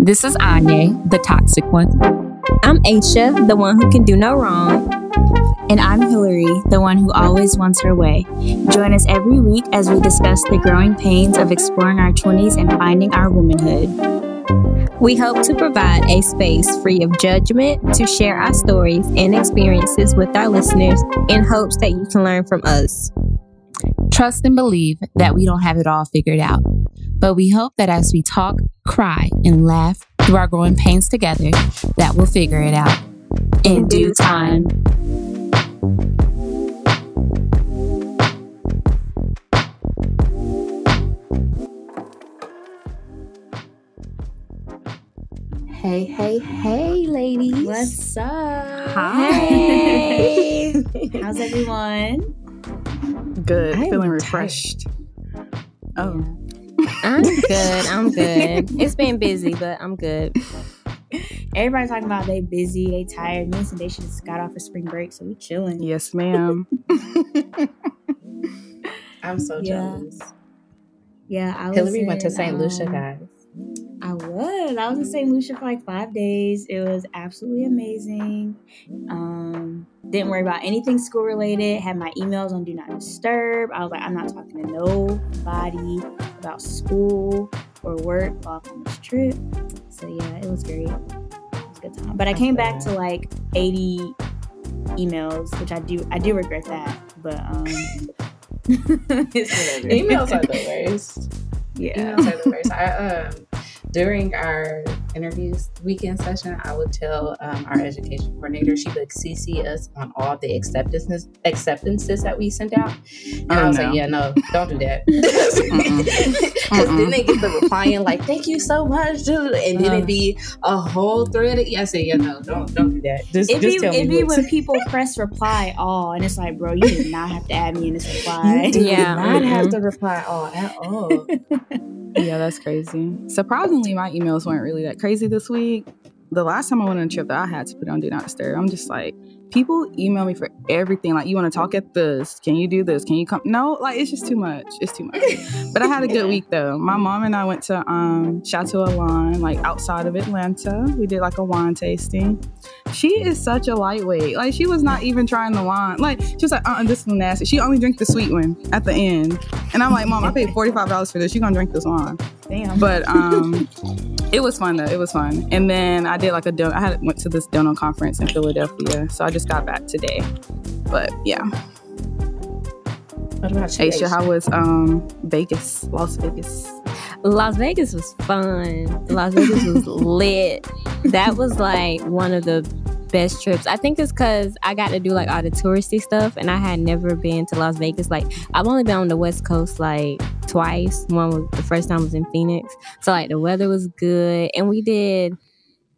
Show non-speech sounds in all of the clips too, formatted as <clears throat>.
This is Anya, the toxic one. I'm Aisha, the one who can do no wrong. And I'm Hillary, the one who always wants her way. Join us every week as we discuss the growing pains of exploring our 20s and finding our womanhood. We hope to provide a space free of judgment to share our stories and experiences with our listeners in hopes that you can learn from us. Trust and believe that we don't have it all figured out, but we hope that as we talk, cry, and laugh through our growing pains together, that we'll figure it out in due time. Hey, hey, hey, ladies. What's up? Hi. How's everyone? Good. I am Feeling tired. refreshed. Oh, I'm good. I'm good. <laughs> It's been busy, but I'm good. Everybody talking about they busy, they tired. Me and Sunday just got off of spring break, so we chilling. yes, ma'am. <laughs> I'm so Yeah. jealous. Yeah, I was Hillary went to in, St. Lucia, um, guys. I was. I was in St. Lucia for like five days. It was absolutely amazing. Um, didn't worry about anything school related. Had my emails on Do Not Disturb. I was like, I'm not talking to nobody about school or work while on this trip. So yeah, it was great. It was a good time. But I I came back to like 80 emails, which I do. I do regret that. But um, <laughs> it's whatever. Emails are the worst. yeah. Emails are the worst. I um during our interviews weekend session, I would tell um, our education coordinator she would CC us on all the acceptances acceptances that we sent out. And I Oh, was no. like, yeah, no, don't do that. <laughs> <laughs> Because then they get the replying like, "Thank you so much," dude. and then Uh. it'd be a whole thread. Of, yeah, I said, yeah, no, don't don't do that. Just It'd just be, tell it'd me be when <laughs> people press reply all, and it's like, bro, you did not have to add me in this reply. You do Yeah. not have Mhm. to reply all at all. Yeah, that's crazy. Surprisingly, my emails weren't really that crazy this week. The last time I went on a trip that I had to put on Do Not Disturb, I'm just like, people email me for everything. Like, you want to talk at this? Can you do this? Can you come? No, like it's just too much. It's too much. <laughs> But I had a good week though. My mom and I went to um, Chateau Elan, like outside of Atlanta. We did like a wine tasting. She is such a lightweight. Like she was not even trying the wine. Like she was like, uh, uh this is nasty. She only drank the sweet one at the end. And I'm like, Mom, I paid forty five dollars for this. You're gonna drink this wine? Damn. But um, it was fun though. It was fun. And then I did like a don- I had went to this donor conference in Philadelphia. So I just got back today. But yeah, What about you, Aisha, how was um Vegas, Las Vegas? Las Vegas was fun. Las Vegas was <laughs> lit. That was like one of the best trips. I think it's because I got to do like all the touristy stuff, and I had never been to Las Vegas. Like I've only been on the West Coast like twice. One was the first time was in Phoenix, so like the weather was good, and we did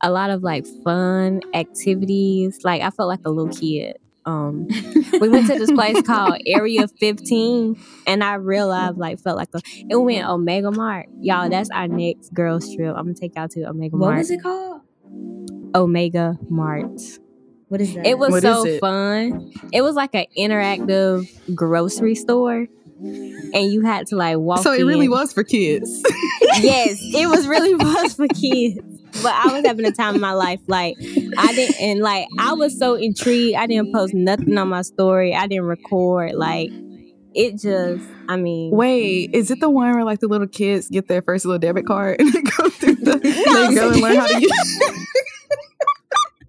a lot of like fun activities. Like I felt like a little kid. Um, we went to this place <laughs> called Area 15, and I realized like felt like a. It went Omega Mart, y'all. That's our next girls trip. I'm gonna take y'all to Omega what Mart. What was it called? Omega Mart. What is that? It was What so it? fun. It was like an interactive grocery store, and you had to like walk. So it really was for kids. <laughs> yes, it was really was for kids. But I was having a time of my life. Like I didn't, and like I was so intrigued. I didn't post nothing on my story. I didn't record. Like it just. I mean, Wait, is it the one where like the little kids get their first little debit card and they <laughs> go through the No. <laughs> they go and learn how to use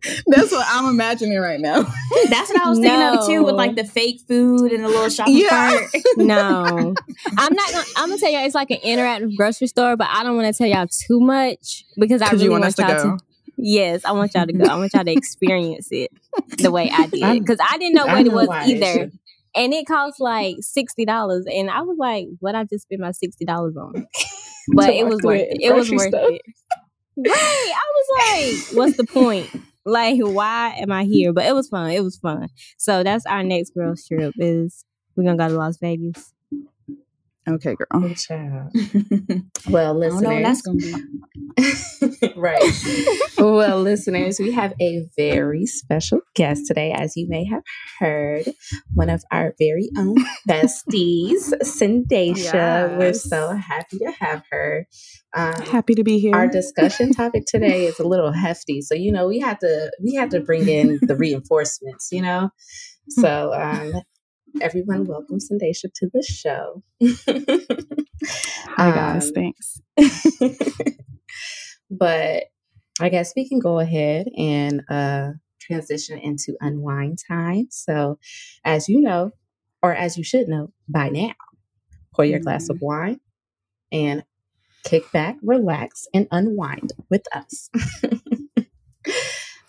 <laughs> That's what I'm imagining right now. That's what I was thinking of too, with like the fake food and the little shopping Yeah. cart. <laughs> no, I'm not. Gonna, I'm gonna tell y'all it's like an interactive grocery store, but I don't want to tell y'all too much because I really you want us to y'all go. to. Yes, I want y'all to go. I want y'all to experience it the way I did because I didn't know I what it was either. And it cost like sixty dollars, and I was like, "What I just spent my sixty dollars on?" But it was worth it it. was worth stuff. it. Right? I was like, "What's the point? Like, why am I here?" But it was fun. It was fun. So that's our next girls trip. Is we're gonna go to Las Vegas. Okay, girl. Oh, child. <laughs> Well, I don't know what listeners, that's gonna be. <laughs> right. <laughs> well, listeners, we have a very special guest today, as you may have heard, one of our very own besties, Sindasha. Yes. We're so happy to have her. Um, happy to be here. Our discussion topic today is a little hefty, so you know we had to we had to bring in the <laughs> reinforcements. You know, so um, everyone, welcome Sindasha to the show. Hi guys, um, thanks. <laughs> but I guess we can go ahead and uh, transition into unwind time. So, as you know, or as you should know by now, pour your mm-hmm. glass of mm-hmm. wine and kick back, relax, and unwind with us. <laughs>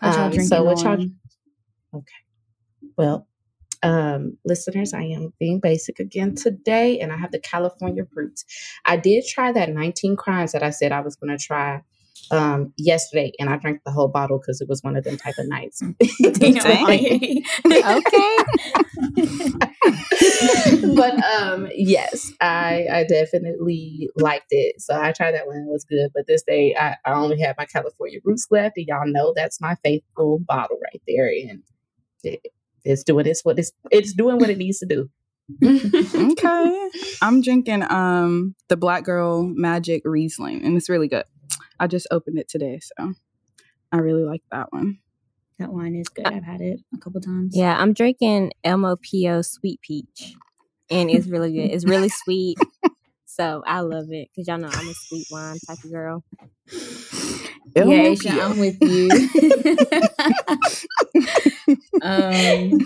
um, so, what y'all? Okay. Well, um, listeners, I am being basic again today, and I have the California Roots. I did try that 19 crimes that I said I was going to try um, yesterday, and I drank the whole bottle because it was one of them type of nights. <laughs> okay. <laughs> but um, yes, I I definitely liked it. So I tried that one; it was good. But this day, I, I only have my California Roots left, and y'all know that's my faithful bottle right there, and. It, it's doing this what it's it's doing what it needs to do. okay. I'm drinking um the Black Girl Magic Riesling and it's really good. I just opened it today, so I really like that one. That wine is good. I've had it a couple times. Yeah, I'm drinking MOPO Sweet Peach, and it's really good. It's really <laughs> sweet, so I love it because y'all know I'm a sweet wine type of girl. Yeah, I'm with you. <laughs> um,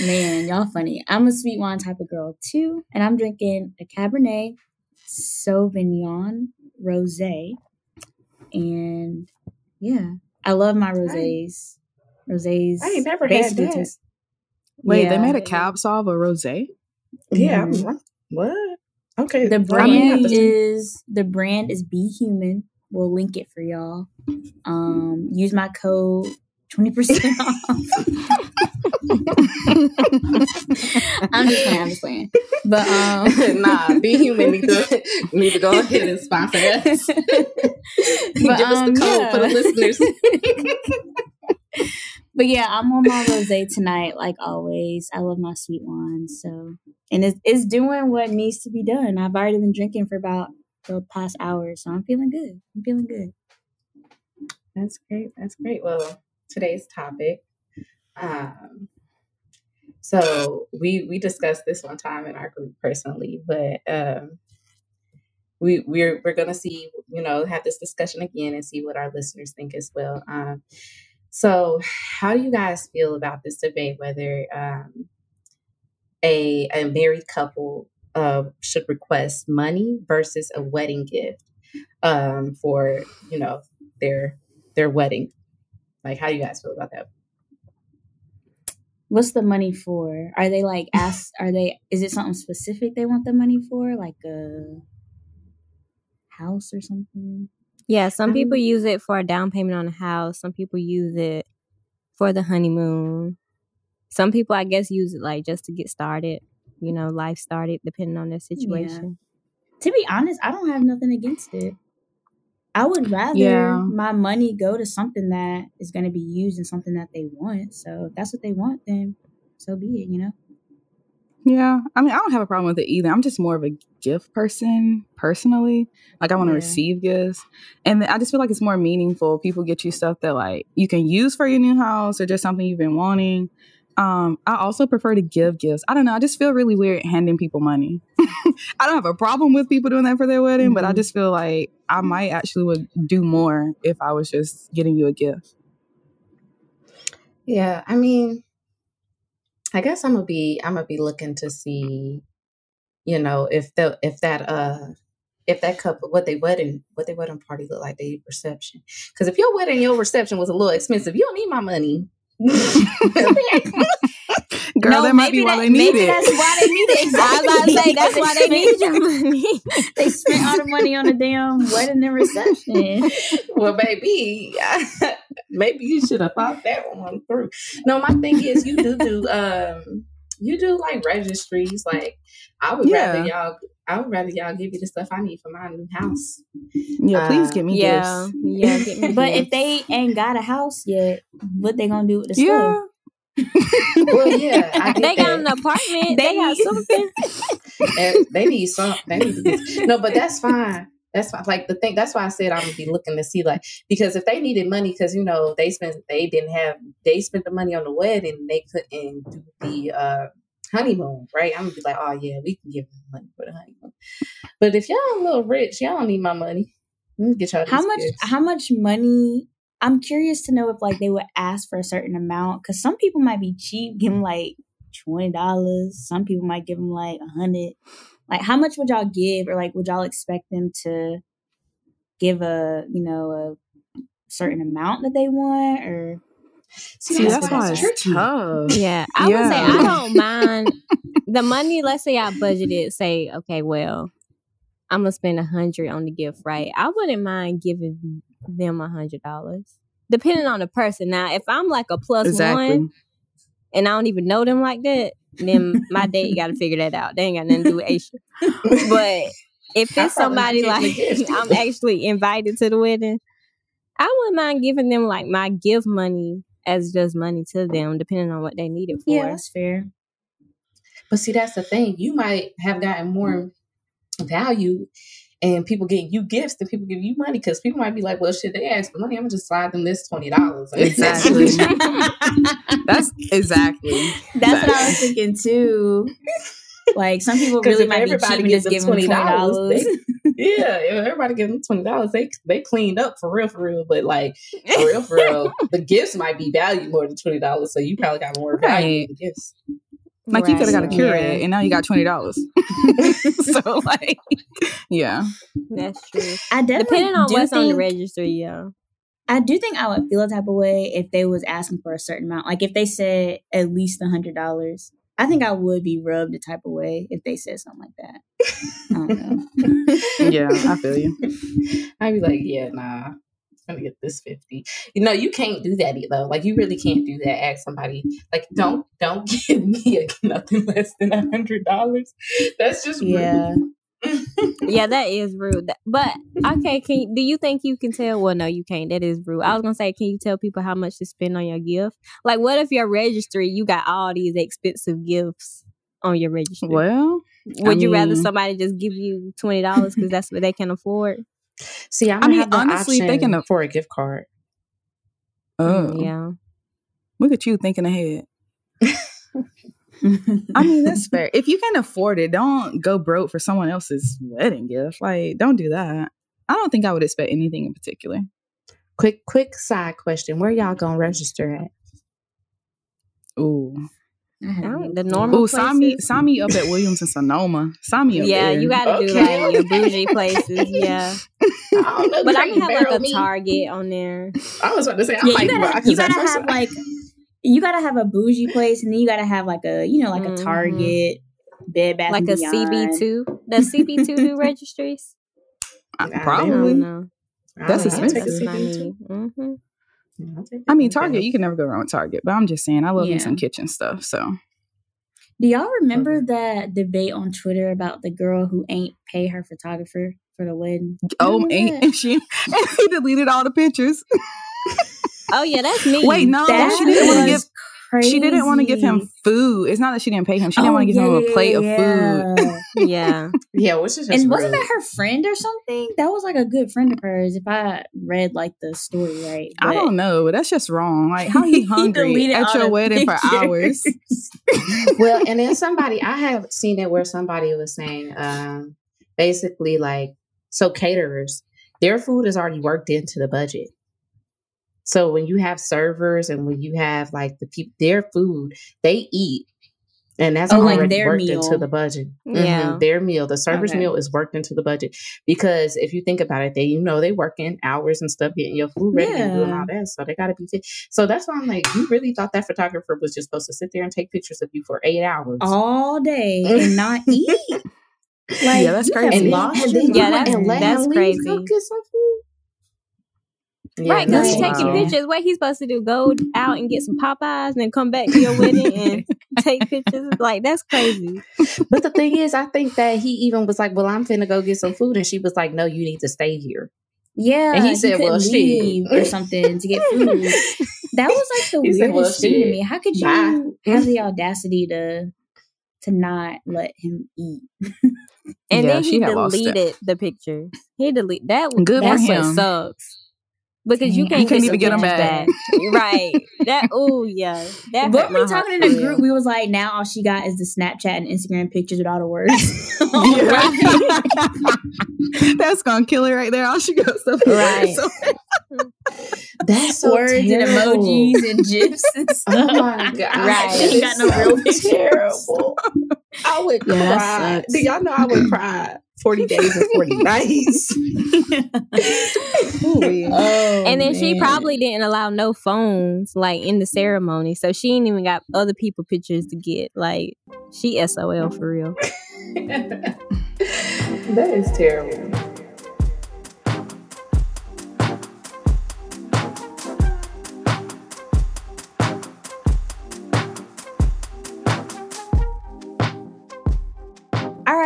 man, y'all funny. I'm a sweet wine type of girl too, and I'm drinking a Cabernet Sauvignon Rosé, and yeah, I love my rosés. Rosés. I ain't never had that. Taste, Wait, yeah. they made a cab sauv a rosé. Yeah, mm-hmm. what? Okay, the brand is the brand is Be Human. We'll link it for y'all. Um, use my code 20% off. I'm just playing, I'm just playing. But um <laughs> nah, be human need to <laughs> need to go ahead and sponsor us. but, <laughs> Give um, us the um, code yeah. for the listeners. but yeah, I'm on my rosé tonight, like always. I love my sweet wine, so and it's it's doing what needs to be done. I've already been drinking for about the past hour, so I'm feeling good. I'm feeling good. That's great. That's great. Well, today's topic. Um, so we we discussed this one time in our group personally, but um, we we're we're gonna see you know have this discussion again and see what our listeners think as well. Um, so how do you guys feel about this debate whether um, a a married couple uh, should request money versus a wedding gift um, for you know their their wedding? Like, how do you guys feel about that? What's the money for? Are they like <laughs> ask? Are they? Is it something specific they want the money for, like a house or something? Yeah, some people use it for a down payment on a house. Some people use it for the honeymoon. Some people, I guess, use it like just to get started. You know, life started, depending on their situation. Yeah. To be honest, I don't have nothing against it. I would rather yeah. my money go to something that is going to be used in something that they want. So if that's what they want, then so be it, you know? Yeah. I mean, I don't have a problem with it either. I'm just more of a gift person personally. Like, I want to yeah. receive gifts. And I just feel like it's more meaningful. People get you stuff that, like, you can use for your new house or just something you've been wanting. Um, I also prefer to give gifts. I don't know. I just feel really weird handing people money. <laughs> I don't have a problem with people doing that for their wedding, mm-hmm. but I mm-hmm. just feel like I might actually would do more if I was just getting you a gift. Yeah, I mean, I guess I'm gonna be I'm gonna be looking to see, you know, if the if that uh if that couple what they wedding what they wedding party look like, their reception. Because if your wedding your reception was a little expensive, you don't need my money. Girl, no, that might be why that, they need it. That's why they need it. Exactly. <laughs> I was about to say that's why they need your money. <laughs> they spent all the money on a damn wedding and reception. well, baby, <laughs> maybe you should have thought that one through. No, my thing is, you do do um, you do like registries. Like, I would yeah. rather y'all I would rather y'all give me the stuff I need for my new house. Yeah, please Uh, give me Yeah, gifts. yeah. Get me <laughs> But gifts. if they ain't got a house yet, what they gonna do with the Yeah. stuff? <laughs> Well, yeah, I get they got an apartment, they, They- got something. <laughs> And they need some. They need no, but that's fine. That's fine. Like the thing. That's why I said I'm gonna be looking to see like because if they needed money because you know they spent they didn't have they spent the money on the wedding they couldn't do the uh honeymoon right. I'm gonna be like oh yeah we can give them money for the honeymoon. But if y'all a little rich, y'all don't need my money. Let me get y'all How much? gifts. How much money? I'm curious to know if like they would ask for a certain amount because some people might be cheap, give them like twenty dollars. Some people might give them like a hundred. Like, how much would y'all give, or like, would y'all expect them to give a you know a certain amount that they want, or See, that's what- why it's tricky. tough. Yeah, I would say I don't <laughs> mind the money. Let's say I budgeted, say, okay, well, I'm gonna spend a hundred on the gift, right? I wouldn't mind giving them a hundred dollars, depending on the person. Now, if I'm like a plus Exactly. one and I don't even know them like that, then my date got to figure that out. They ain't got nothing to do with Aisha. But if it's somebody give them a like. <laughs> I'm actually invited to the wedding, I wouldn't mind giving them like my gift money as does money to them, depending on what they need it for. yeah, that's fair. But see, that's the thing. You might have gotten more value and people getting you gifts than people give you money because people might be like, well, shit, they asked for money. I'm going to just slide them this $20. <laughs> Exactly. <laughs> That's exactly. That's what I was thinking too. Like some people <laughs> 'Cause really if might be everybody cheap and gives just them give them twenty $20, dollars. <laughs> yeah, if everybody give them $20. They, they cleaned up for real, for real. But like, for real, for real, <laughs> the gifts might be valued more than $20. So you probably got more value Right. in gifts. Like you could have got a Right. curate Yeah. and now you got twenty dollars. so like, yeah, That's true. I definitely Depending on do what's on the think- register, yeah. I do think I would feel a type of way if they was asking for a certain amount. Like if they said at least a hundred dollars, I think I would be rubbed a type of way if they said something like that. I don't know. yeah, I feel you. <laughs> I'd be like, yeah, nah, I'm gonna get this fifty. You know, you can't do that though. Like, you really can't do that. Ask somebody, like, don't don't <laughs> give me a, nothing less than a hundred dollars. That's just rude. Yeah. <laughs> Yeah, that is rude. But okay, can you, do you think you can tell? Well, no, you can't. That is rude. I was gonna say, can you tell people how much to spend on your gift? Like, what if your registry you got all these expensive gifts on your registry? Well, Would I you rather somebody just give you twenty dollars because that's what they can afford? See, I'm I mean, honestly, option thinking of- for a gift card. oh, Yeah. look at you thinking ahead. <laughs> <laughs> I mean, that's fair. If you can afford it, don't go broke for someone else's wedding gift. Like, don't do that. I don't think I would expect anything in particular. Quick, quick side question: Where y'all gonna register at? Ooh, mm-hmm. I have I no don't- the normal ooh, sign me, places? sign me up at Williams and Sonoma. Sign me up. Yeah, there. you got to do Okay. like your bougie <laughs> places. Yeah, I don't know. but I'm can't have like a me. Target on there. I was about to say, I Yeah, you gotta, you gotta person. have like you gotta have a bougie place, and then you gotta have like a you know like Mhm. a Target, Bed Bath, like and a Beyond. CB two. Does CB two do <laughs> registries? Uh, I probably. don't. That's I'll- I'll take a expensive. That's what I CB too. need. Mhm. Yeah, I'll take I mean, it. Target, you can never go wrong with Target. But I'm just saying, I love me some kitchen stuff. So Do y'all remember that debate on Twitter about the girl who ain't pay her photographer for the wedding? Oh, ain't <laughs> <laughs> and, that? and she he deleted all the pictures. Oh yeah, that's me. Wait, no, That she didn't want to give. was Crazy. She didn't want to give him food. It's not that she didn't pay him. She didn't Oh, want to give yeah, him a plate yeah, of food. yeah. <laughs> Yeah. Yeah, which is just and wasn't that her friend or something? That was like a good friend of hers. If I read like the story right, I don't know, but that's just wrong. Like how he <laughs> hungry deleted at your the wedding for hours. <laughs> well, and then somebody I have seen it where somebody was saying, um, basically like, so caterers, their food is already worked into the budget. So when you have servers and when you have like the people, their food, they eat, and that's Oh, like already their worked meal. into the budget. Mhm, Yeah. their meal, the server's Okay. meal is worked into the budget because if you think about it, they you know they work in hours and stuff getting your food ready and doing all that, so they got to be fit. So that's why I'm like, you really thought that photographer was just supposed to sit there and take pictures of you for eight hours? all day <laughs> and not eat. Like Yeah, that's crazy. and and your then Yeah, that's- and that's crazy. go get some food. Yeah, right, because he's taking wild. pictures. What he's supposed to do? Go out and get some Popeyes and then come back to your wedding and <laughs> take pictures? Like that's crazy. But the thing is, I think that he even was like, "Well, I'm finna go get some food," and she was like, "No, you need to stay here." Yeah, And he said, couldn't "Well, shit." leave or something to get food. That was like the <laughs> He said, weirdest "Well, thing to me. How could you Bye. have the audacity to to not let him eat? <laughs> And Yeah, then he she had lost it. deleted the picture. He delete that. was- Good for that's what him. sucks. Because you mm-hmm. can't, I couldn't get even get 'em them back. <laughs> right. That. Oh yeah. That. But we talking in for a group, we was like, now all she got is the Snapchat and Instagram pictures with all the words. <laughs> <laughs> That's gonna kill her right there. All she got to Right. So, That's so words and emojis and gifs and oh stuff. Oh my god! Right. She got no real so pictures. Terrible. I would Yeah, cry. sucks. Do y'all know I would cry? Forty days and forty <laughs> nights. <laughs> oh, And then she probably didn't allow no phones like in the ceremony, so she ain't even got other people pictures to get. Like she SOL for real. <laughs> that is terrible.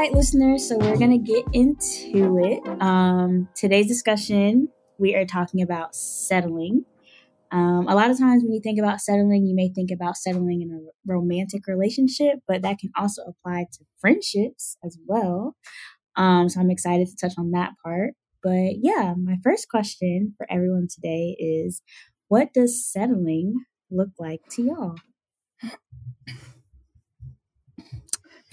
Right, listeners, so we're gonna get into it. Um, today's discussion, we are talking about settling. Um, a lot of times when you think about settling, you may think about settling in a romantic relationship, but that can also apply to friendships as well. Um, so I'm excited to touch on that part. But yeah, my first question for everyone today is what does settling look like to y'all? <laughs>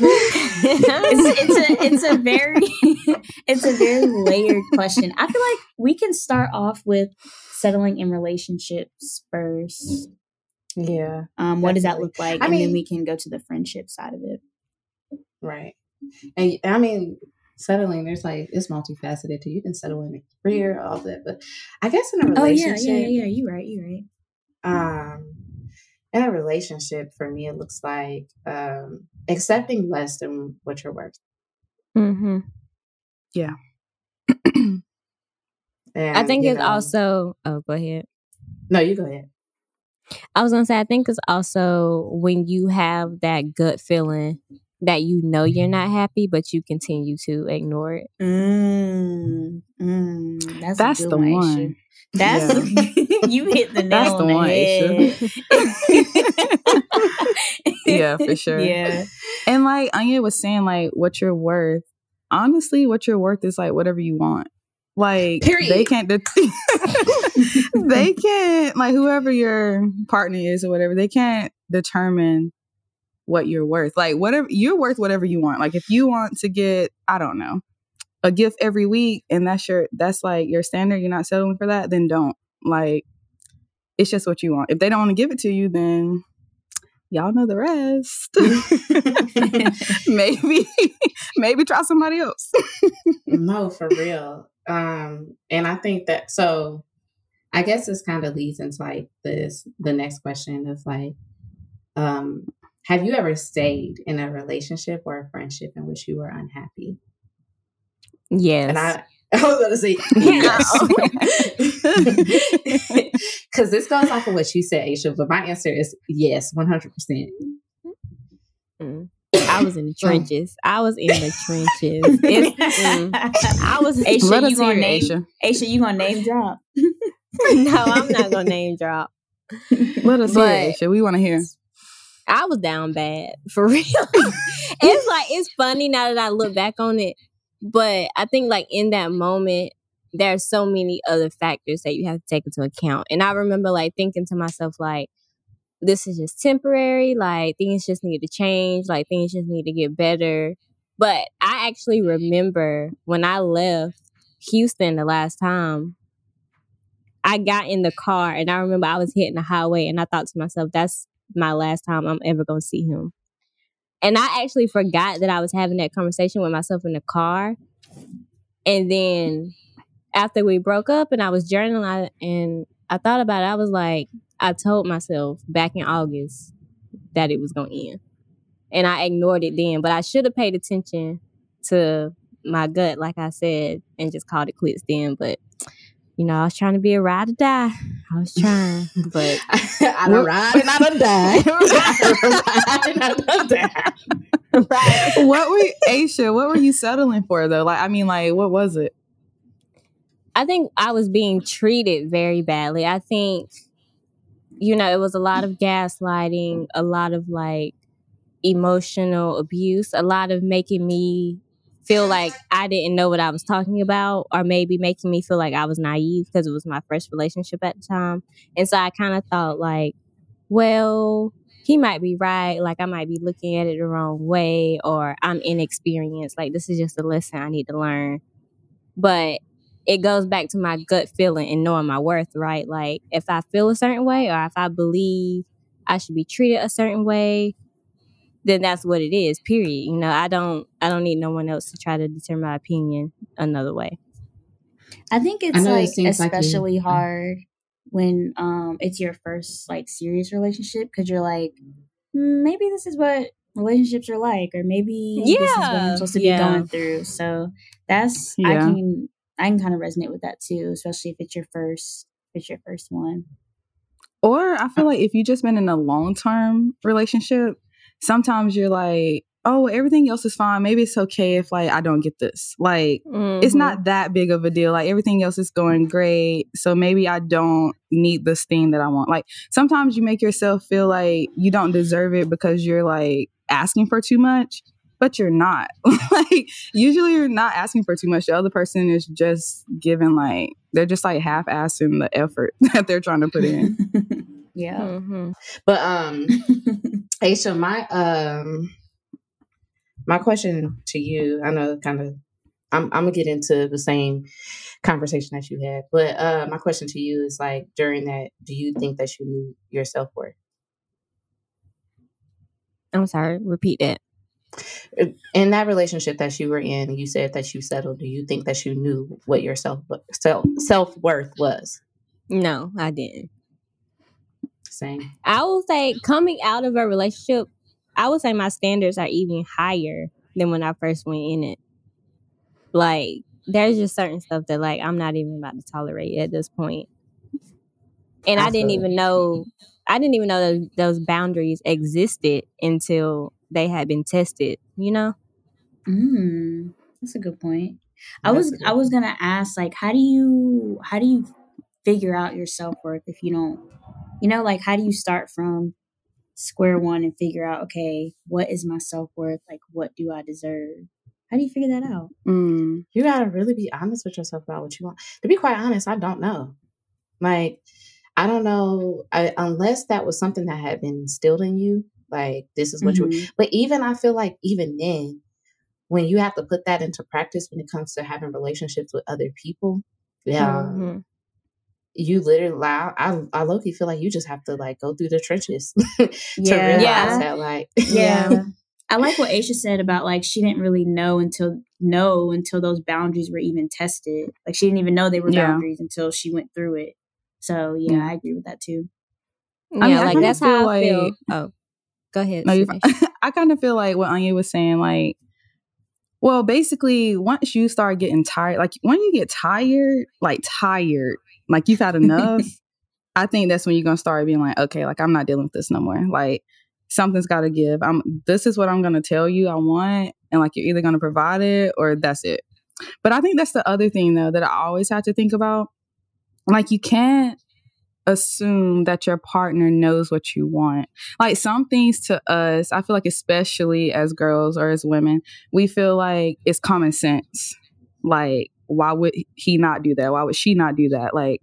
it's, it's a it's a very <laughs> it's a very layered question. I feel like we can start off with settling in relationships first. Yeah, Um, what does that look like? I and then mean- we can go to the friendship side of it. right. And I mean, settling. There's like it's multifaceted too. You can settle in a career, all that. But I guess in a Oh yeah, relationship, yeah, yeah, yeah. You right, you're right. um in a relationship for me it looks like um accepting less than what you're worth mm-hmm. Yeah. and I think it's know- also. Oh, go ahead. no you go ahead I was gonna say I think it's also when you have that gut feeling that you know you're not happy, but you continue to ignore it. Mm, mm, that's That's good the one. One. Aisha. That's <laughs> you hit the nail That's on the the one, head. Yeah, for sure. Yeah. and like Anya was saying, like what you're worth. Honestly, what you're worth is like whatever you want. Like Period. they can't. Det- <laughs> they can't like whoever your partner is or whatever. They can't determine what you're worth. Like whatever you're worth, whatever you want. Like if you want to get, I don't know, a gift every week, and that's your that's like your standard. You're not settling for that. Then don't. Like it's just what you want. If they don't want to give it to you, then y'all know the rest. <laughs> maybe maybe try somebody else. <laughs> no for real um and i think that so i guess this kind of leads into like this the next question of like um have you ever stayed in a relationship or a friendship in which you were unhappy Yes. and i <laughs> I was gonna say yes. Because <laughs> <laughs> this goes off of what you said, Aisha, but my answer is yes, 100%. Mm. I was in the trenches. I was in the trenches. Mm. I was. Aisha, Let you us gonna hear it, name Aisha. Aisha, you gonna name drop. no, I'm not gonna name drop. Let us But- hear it, Aisha. We want to hear. I was down bad for real. it's like it's funny now that I look back on it, but I think like in that moment there are so many other factors that you have to take into account. And I remember like thinking to myself like this is just temporary, like things just need to change, like things just need to get better. But I actually remember when I left Houston the last time I got in the car and I remember I was hitting the highway and I thought to myself, that's my last time I'm ever going to see him. And I actually forgot that I was having that conversation with myself in the car. And then after we broke up and I was journaling and I thought about it, I was like, I told myself back in August that it was going to end. And I ignored it then, but I should have paid attention to my gut, like I said, and just called it quits then. But you know, I was trying to be a ride or die. I was trying, <laughs> but <laughs> I don't ride and I don't die. <laughs> I don't ride and I don't die. right. what were Aisha? What were you settling for though? Like, I mean, like, what was it? I think I was being treated very badly. I think, you know, it was a lot of gaslighting, a lot of like emotional abuse, a lot of making me feel like I didn't know what I was talking about, or maybe making me feel like I was naive because it was my first relationship at the time. And so I kind of thought, like, well, he might be right. Like, I might be looking at it the wrong way, or I'm inexperienced. Like, this is just a lesson I need to learn. But it goes back to my gut feeling and knowing my worth, right? Like, if I feel a certain way, or if I believe I should be treated a certain way, then that's what it is period you know i don't i don't need no one else to try to determine my opinion another way I think it's I know it like like especially hard when um it's your first like serious relationship because you're like "Hmm, maybe this is what relationships are like or maybe yeah. this is what I'm supposed to yeah. be going through. So that's I can I can kind of resonate with that too, especially if it's your first if it's your first one. Or I feel like if you've just been in a long term relationship, sometimes you're like, oh, everything else is fine. Maybe it's okay if like I don't get this. Like it's Mhm. not that big of a deal. Like everything else is going great. So maybe I don't need this thing that I want. Like sometimes you make yourself feel like you don't deserve it because you're like asking for too much, but you're not. <laughs> like usually you're not asking for too much. The other person is just giving like they're just like half assing the effort <laughs> that they're trying to put in. <laughs> yeah. Mhm. But um, <laughs> Aisha, my um, my question to you, I know, kind of, I'm I'm gonna get into the same conversation that you had, but uh, my question to you is like during that, do you think that you knew your self worth? i'm sorry repeat that in that relationship that you were in, you said that you settled. Do you think that you knew what your self self self worth was? no i didn't I would say coming out of a relationship i would say my standards are even higher than when i first went in it. Like there's just certain stuff that like i'm not even about to tolerate at this point. And i didn't even know i didn't even know that those boundaries existed until they had been tested you know? Mm, that's a good point. I That's was I was gonna ask like how do you how do you figure out your self worth if you don't you know like how do you start from square one and figure out okay what is my self worth like what do I deserve how do you figure that out Mm. You gotta really be honest with yourself about what you want. To be quite honest, I don't know. Like, I don't know I, unless that was something that had been instilled in you. Like, this is what you. Mhm. But even I feel like even then, when you have to put that into practice when it comes to having relationships with other people, yeah, Mhm. You literally. I I, I low key feel like you just have to like go through the trenches <laughs> to Yeah. realize Yeah. that like <laughs> yeah I like what Aisha said about like she didn't really know until know until those boundaries were even tested like she didn't even know they were Yeah. boundaries until she went through it so yeah, Yeah. I agree with that too yeah I mean, like kinda that's feel how i feel oh go ahead No, you're Sydney. fine. <laughs> I kind of feel like what Anya was saying, like, well, basically, once you start getting tired, like when you get tired, like tired, like you've had enough, <laughs> I think that's when you're gonna start being like, okay, like I'm not dealing with this no more. Like something's got to give. I'm. This is what I'm gonna tell you I want, and like you're either gonna provide it or that's it. But I think that's the other thing though that I always have to think about. Like you can't assume that your partner knows what you want like some things to us i feel like especially as girls or as women we feel like it's common sense like why would he not do that why would she not do that like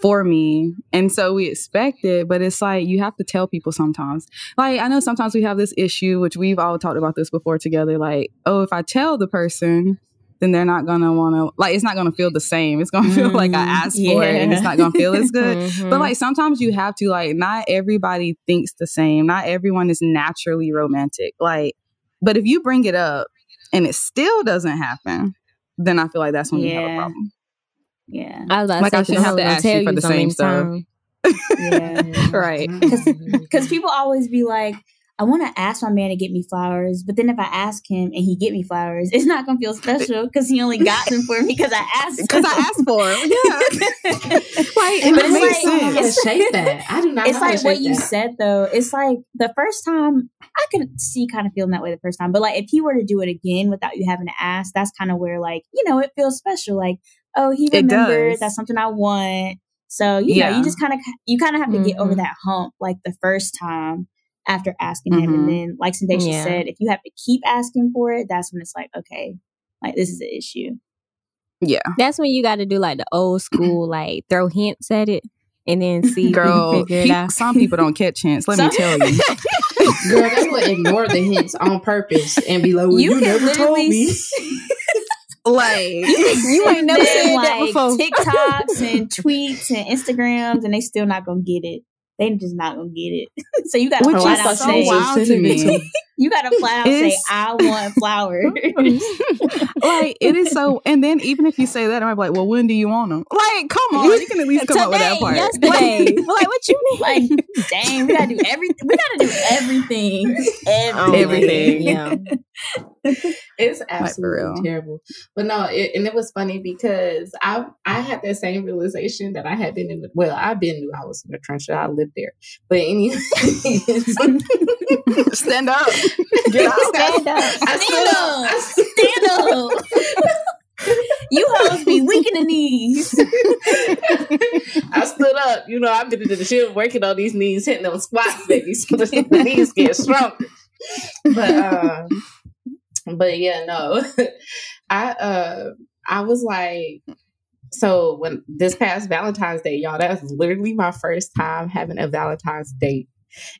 for me and so we expect it but it's like you have to tell people sometimes like i know sometimes we have this issue which we've all talked about this before together like oh if i tell the person then they're not gonna want to like it's not gonna feel the same it's gonna <laughs> feel like i Mm, asked for it and it's not gonna feel as good <laughs> Mhm. but like sometimes you have to like not everybody thinks the same. Not everyone is naturally romantic. Like, but if you bring it up and it still doesn't happen, then I feel like that's when you have a problem. yeah I was about Like, I to say, 'cause shouldn't have I'm to gonna ask you for the same many stuff. <laughs> yeah Right. <laughs> Because <laughs> people always be like I want to ask my man to get me flowers, but then if I ask him and he get me flowers, it's not gonna feel special because he only got them for me because I asked. Because I asked for them. <laughs> Yeah. like, But it it's makes like- how to sense. shape that. I do not. it's know how to like what shape you that. said though. It's like the first time I could see kind of feeling that way the first time, but like if he were to do it again without you having to ask, that's kind of where like you know it feels special. Like oh, he It remembered. That's something I want. So you know, Yeah. you just kind of you kind of have to get over Mhm. that hump like the first time after asking him, Mhm. and then like Sindasha Yeah. said, if you have to keep asking for it, that's when it's like okay, like this is an issue. Yeah. That's when you got to do like the old school, <clears throat> like throw hints at it and then see you Girl, figure it pe- out. some people don't catch hints. Let me tell you. <laughs> Girl, they would ignore the hints on purpose and be like, well, you, can never told me. <laughs> Like, You ain't never send said them, that before. TikToks and tweets and Instagrams, and they still not gonna get it. They just not gonna get it. <laughs> so you gotta Which flat is out so say, wild to me. <laughs> you gotta flat out say, I want <laughs> flowers. <laughs> like it is so and then even if you say that i'm like well when do you want them like come on you can at least come up with that Today, part yesterday. like, <laughs> what you mean? like, dang, we gotta do everything. We gotta do everything. Oh, Everything. Yeah. It's for absolutely real. terrible. But no, it, and it was funny because I I had that same realization that I had been in. The, well, I've been knew I was in the trench. I lived there. But anyway, stand up <laughs> get out Stand up. I stood Stand up. I up. Stand up. you hoes be weak in the knees. <laughs> I stood up. You know, I've been in the gym working on these knees, hitting them squats, baby, so <laughs> the knees get stronger. But um, but yeah, no, I uh, I was like, so when this past Valentine's Day, y'all, that was literally my first time having a Valentine's date.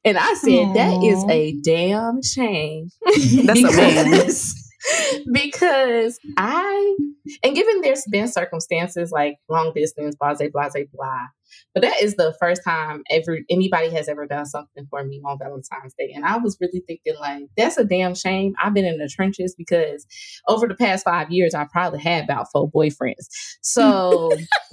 And I said, that is a damn shame. <laughs> That's a man because <laughs> because I and given there's been circumstances like long distance, blah blah blah blah, but that is the first time ever anybody has ever done something for me on Valentine's Day, and I was really thinking like that's a damn shame. I've been in the trenches because over the past five years, I probably had about four boyfriends. So <laughs>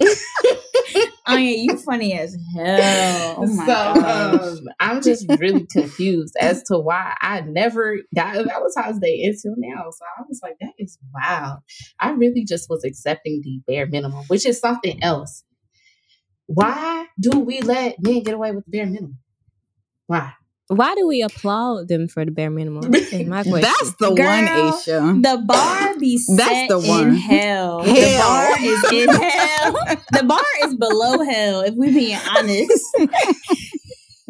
I yeah, you funny as hell. Oh my so um, I'm just really confused as to why I never got a Valentine's Day until now. So I was like, that is wild. I really just was accepting the bare minimum, which is something else. Why do we let men get away with the bare minimum? Why? Why do we applaud them for the bare minimum? Is my <laughs> question. that's the Girl, one Aisha The bar be set That's the one. in hell. The Hell. bar is in <laughs> hell. The bar is below hell, if we being honest. <laughs>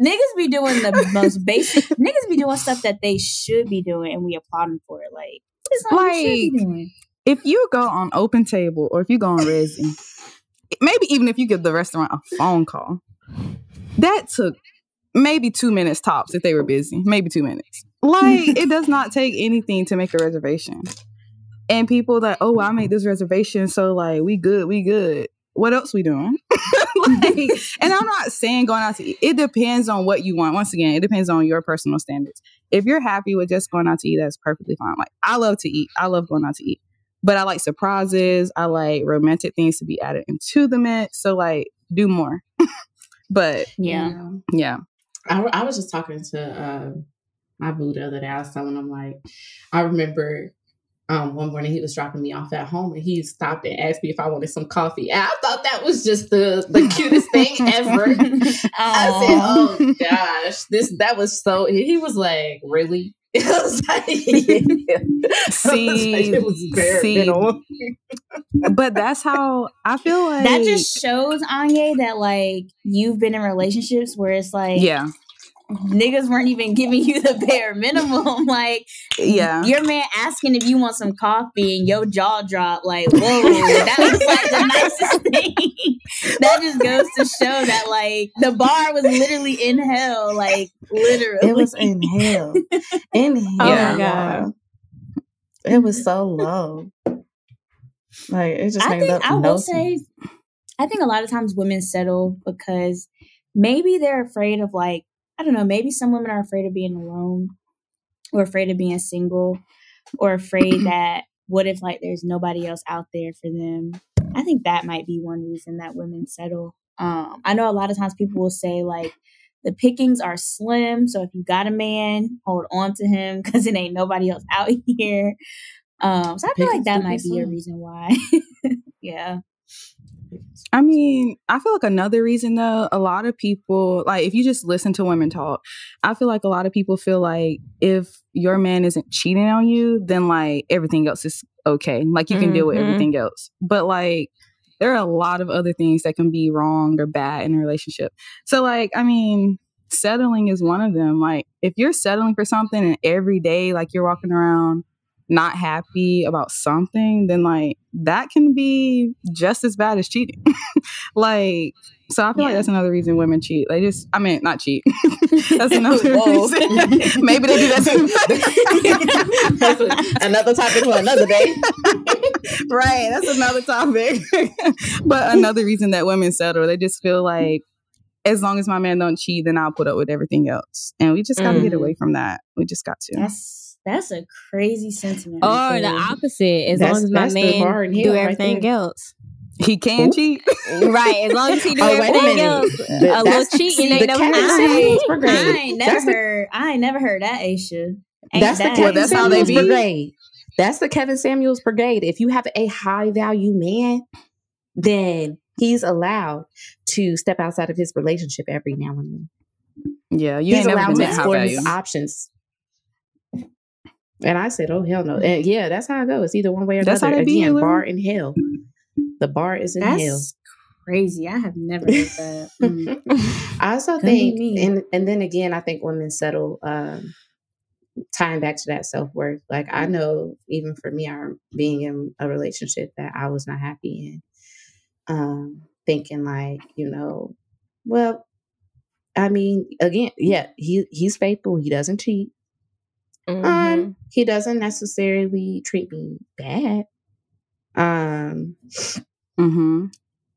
niggas be doing the most basic niggas be doing stuff that they should be doing and we applaud them for it. Like it's you be Like, doing. if you go on open table or if you go on Resy maybe even if you give the restaurant a phone call that took maybe two minutes tops if they were busy maybe two minutes. Like it does not <laughs> take anything to make a reservation. And people that oh i made this reservation so like we good we good. What else we doing? <laughs> Like, and i'm not saying going out to eat. It depends on what you want. Once again it depends on your personal standards. If you're happy with just going out to eat that's perfectly fine. Like i love to eat. I love going out to eat but I like surprises. I like romantic things to be added into the mix. So like do more. <laughs> but Yeah. yeah. I, I was just talking to uh, my boo the other day. I was telling him like, I remember um, one morning he was dropping me off at home and he stopped and asked me if I wanted some coffee. And I thought that was just the, the <laughs> cutest thing ever. <laughs> I said, "Oh gosh, this that was so." He was like, "Really?" <laughs> It was like, yeah. <laughs> I was See, like, it was see, but that's how I feel like that just shows Anya that like you've been in relationships where it's like yeah. Niggas weren't even giving you the bare minimum. <laughs> like Yeah. your man asking if you want some coffee and your jaw dropped like, whoa, that was like the <laughs> nicest thing. that just goes to show that like the bar was literally in hell, like literally. It was in hell. In hell. <laughs> Oh my God. It was so low. Like it just I made think I will say, I think a lot of times women settle because maybe they're afraid of like I don't know. Maybe some women are afraid of being alone, or afraid of being single, or afraid <clears throat> that what if like there's nobody else out there for them. I think that might be one reason that women settle. Um, I know a lot of times people will say like The pickings are slim, so if you got a man, hold on to him because it ain't nobody else out <laughs> here. Um, so I feel like that might be a reason why. <laughs> yeah. I mean, I feel like another reason though, a lot of people like if you just listen to women talk, I feel like a lot of people feel like if your man isn't cheating on you, then like everything else is okay. Like you can deal with Mhm. everything else. But like there are a lot of other things that can be wrong or bad in a relationship. So like, I mean, settling is one of them. Like if you're settling for something and every day like you're walking around not happy about something, then like that can be just as bad as cheating. <laughs> like, so I feel like that's another reason women cheat. They just, I mean, not cheat. <laughs> that's <laughs> another reason. Maybe they do that too. another topic for another day. right, that's another topic. but another reason that women settle, they just feel like as long as my man don't cheat, then I'll put up with everything else. And we just got to get Mhm. away from that. We just got to. That's that's a crazy sentiment. Oh, or the opposite, as That's- long as my that's the bar in man do everything there. else. He can Ooh. cheat. right, as long as he <laughs> do Oh, wait a everything else. A little that's- cheating see, ain't the never Kevin hurt. Samuels I. I ain't never That's the- heard. I ain't never heard that, Aisha. Ain't That's the that- Kevin that's how they Samuels be. brigade. That's the Kevin Samuels brigade. If you have a high value man, then he's allowed to step outside of his relationship every now and then. Yeah, you he's ain't never allowed been to that high explore value. his options. And I said, "Oh hell no!" And yeah, that's how it goes. Either one way or That's how another. they be, Again, Hillary. bar in hell. The bar is in hell. Crazy. I have never heard that. Mm. <laughs> I also Couldn't think, and and then again, I think women settle. Um, tying back to that self worth, like I know, even for me, I being in a relationship that I was not happy in, um, thinking like, you know, well, I mean, again, yeah, he he's faithful. He doesn't cheat. Mhm. Um, he doesn't necessarily treat me bad. Um, Mm-hmm.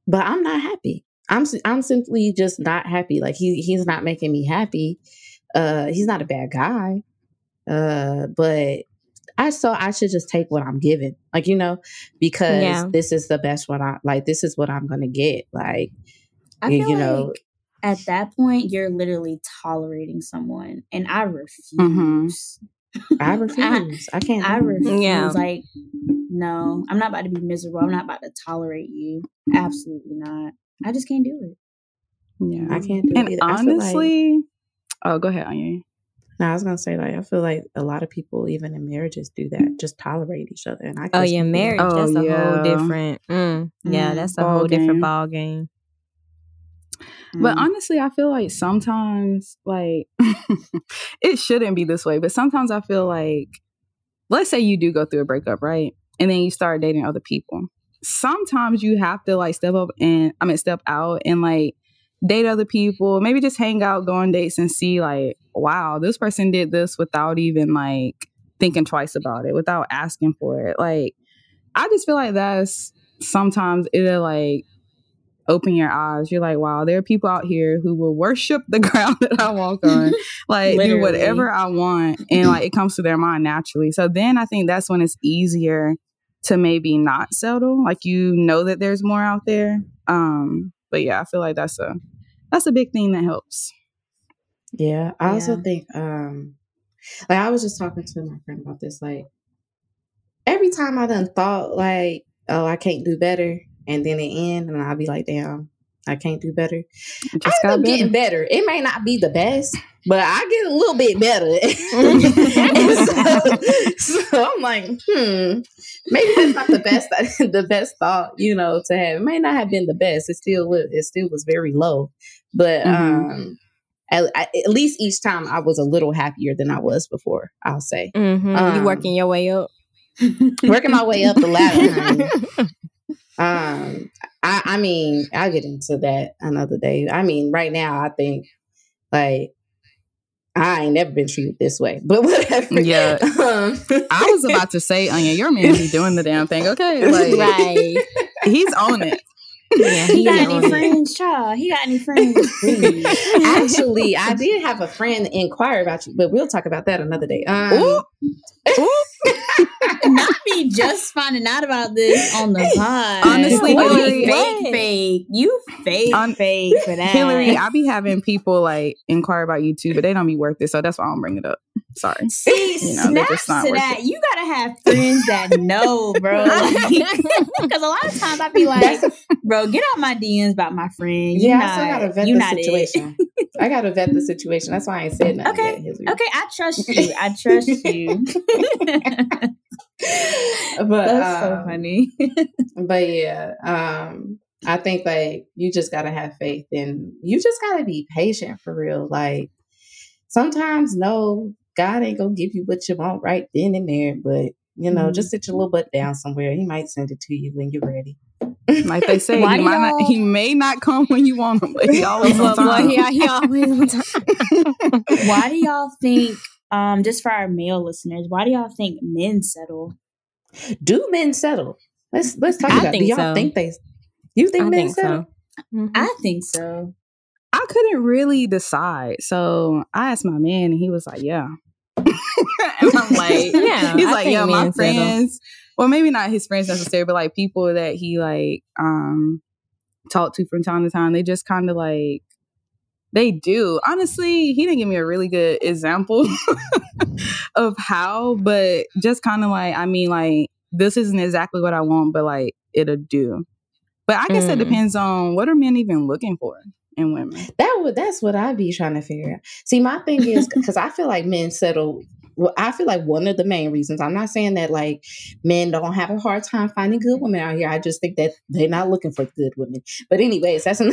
but I'm not happy. I'm I'm simply just not happy. Like he he's not making me happy. Uh, he's not a bad guy. Uh, but I saw I should just take what I'm given, like you know, because Yeah. this is the best what I like. This is what I'm gonna get. Like I you, feel you like know, at that point you're literally tolerating someone, and I refuse. Mhm. <laughs> I refuse. I, can't. I do it. refuse. Yeah. Like, no, I'm not about to be miserable. I'm not about to tolerate you. Absolutely not. I just can't do it. Yeah. I can't do it. And either. I feel like- honestly, oh, go ahead, Anya. no, I was gonna say like I feel like a lot of people, even in marriages, do that. Just tolerate each other. And I Oh yeah, can't marriage. Oh, that's a yeah. whole different. Mm, yeah, Mm, that's a ball whole different ball game. But Mm. honestly, I feel like sometimes, like, <laughs> it shouldn't be this way. But sometimes I feel like, let's say you do go through a breakup, right? And then you start dating other people. Sometimes you have to like step up and, I mean, step out and like date other people, maybe just hang out, go on dates and see, like, wow, this person did this without even like thinking twice about it, without asking for it. Like, I just feel like that's sometimes it'll like open your eyes. You're like, wow, there are people out here who will worship the <laughs> ground that I walk <laughs> on, like do whatever I want, and like it comes to their mind naturally. So then I think that's when it's easier to maybe not settle. Like you know that there's more out there. Um, but yeah, I feel like that's a that's a big thing that helps. Yeah, I also Yeah. think um like I was just talking to my friend about this. Like every time I done thought like, oh, I can't do better, and then it end, and I'll be like, damn, I can't do better. It I just end got up getting better. better. It may not be the best, but I get a little bit better. <laughs> So, <laughs> so I'm like, hmm, maybe that's not the best <laughs> the best thought, you know, to have. It may not have been the best. It still was it still was very low. But Mhm. um at, at least each time I was a little happier than I was before, I'll say. Mm-hmm. Um, you working your way up. Working my way up the ladder. Honey. Um, I, I mean, I'll get into that another day. I mean, right now, I think like I ain't never been treated this way, but <laughs> whatever. Yeah. Um, I was about to say, Anya, your man be doing the damn thing. Okay, <laughs> like right. he's on it. Yeah, he he got on any it. friends, child? He got any friends? <laughs> Actually, I did have a friend inquire about you, but we'll talk about that another day. Um, Ooh. not be just finding out about this on the <laughs> pod. Honestly, What? Hillary- fake, fake. You fake, On- fake for that. Hillary, I be having people like inquire about you too, but they don't be worth it. So that's why I don't bring it up. Sorry. See, <laughs> You know, they're just snaps to worth that. You gotta have friends that know, bro. <laughs> Because a lot of times I be like, bro, get out my DMs about my friend. You yeah, not, I still gotta vet you the situation. I gotta vet the situation. That's why I ain't said nothing Okay, yet, Okay, I trust you. I trust you. <laughs> But That's so um, funny. <laughs> But yeah, um, I think like you just gotta have faith and you just gotta be patient for real. Like sometimes no, God ain't gonna give you what you want right then and there, but you know, Mhm. just sit your little butt down somewhere. He might send it to you when you're ready. Like they say, <laughs> Why he, do might not, y'all- he may not come when you want him, but he always on But boy, time. he, he always on time. why do y'all think, um, just for our male listeners, why do y'all think men settle? Do men settle? Let's let's talk I about. it. Do y'all so. think they? You think I men think settle? so. Mhm. I think so. I couldn't really decide. So I asked my man, and he was like, "Yeah." <laughs> and I'm like, <laughs> Yeah, He's I like, "Yeah, my men settle. friends." Well, maybe not his friends necessarily, but like people that he like um talk to from time to time. They just kind of like they do. Honestly, he didn't give me a really good example <laughs> of how, but just kind of like, I mean, like this isn't exactly what I want, but like it'll do. But I guess it Mm. depends on what are men even looking for in women. That would that's what I'd be trying to figure out. See, my thing is because I feel like men settle. Well, I feel like one of the main reasons. I'm not saying that like men don't have a hard time finding good women out here. I just think that they're not looking for good women. But anyways, that's an-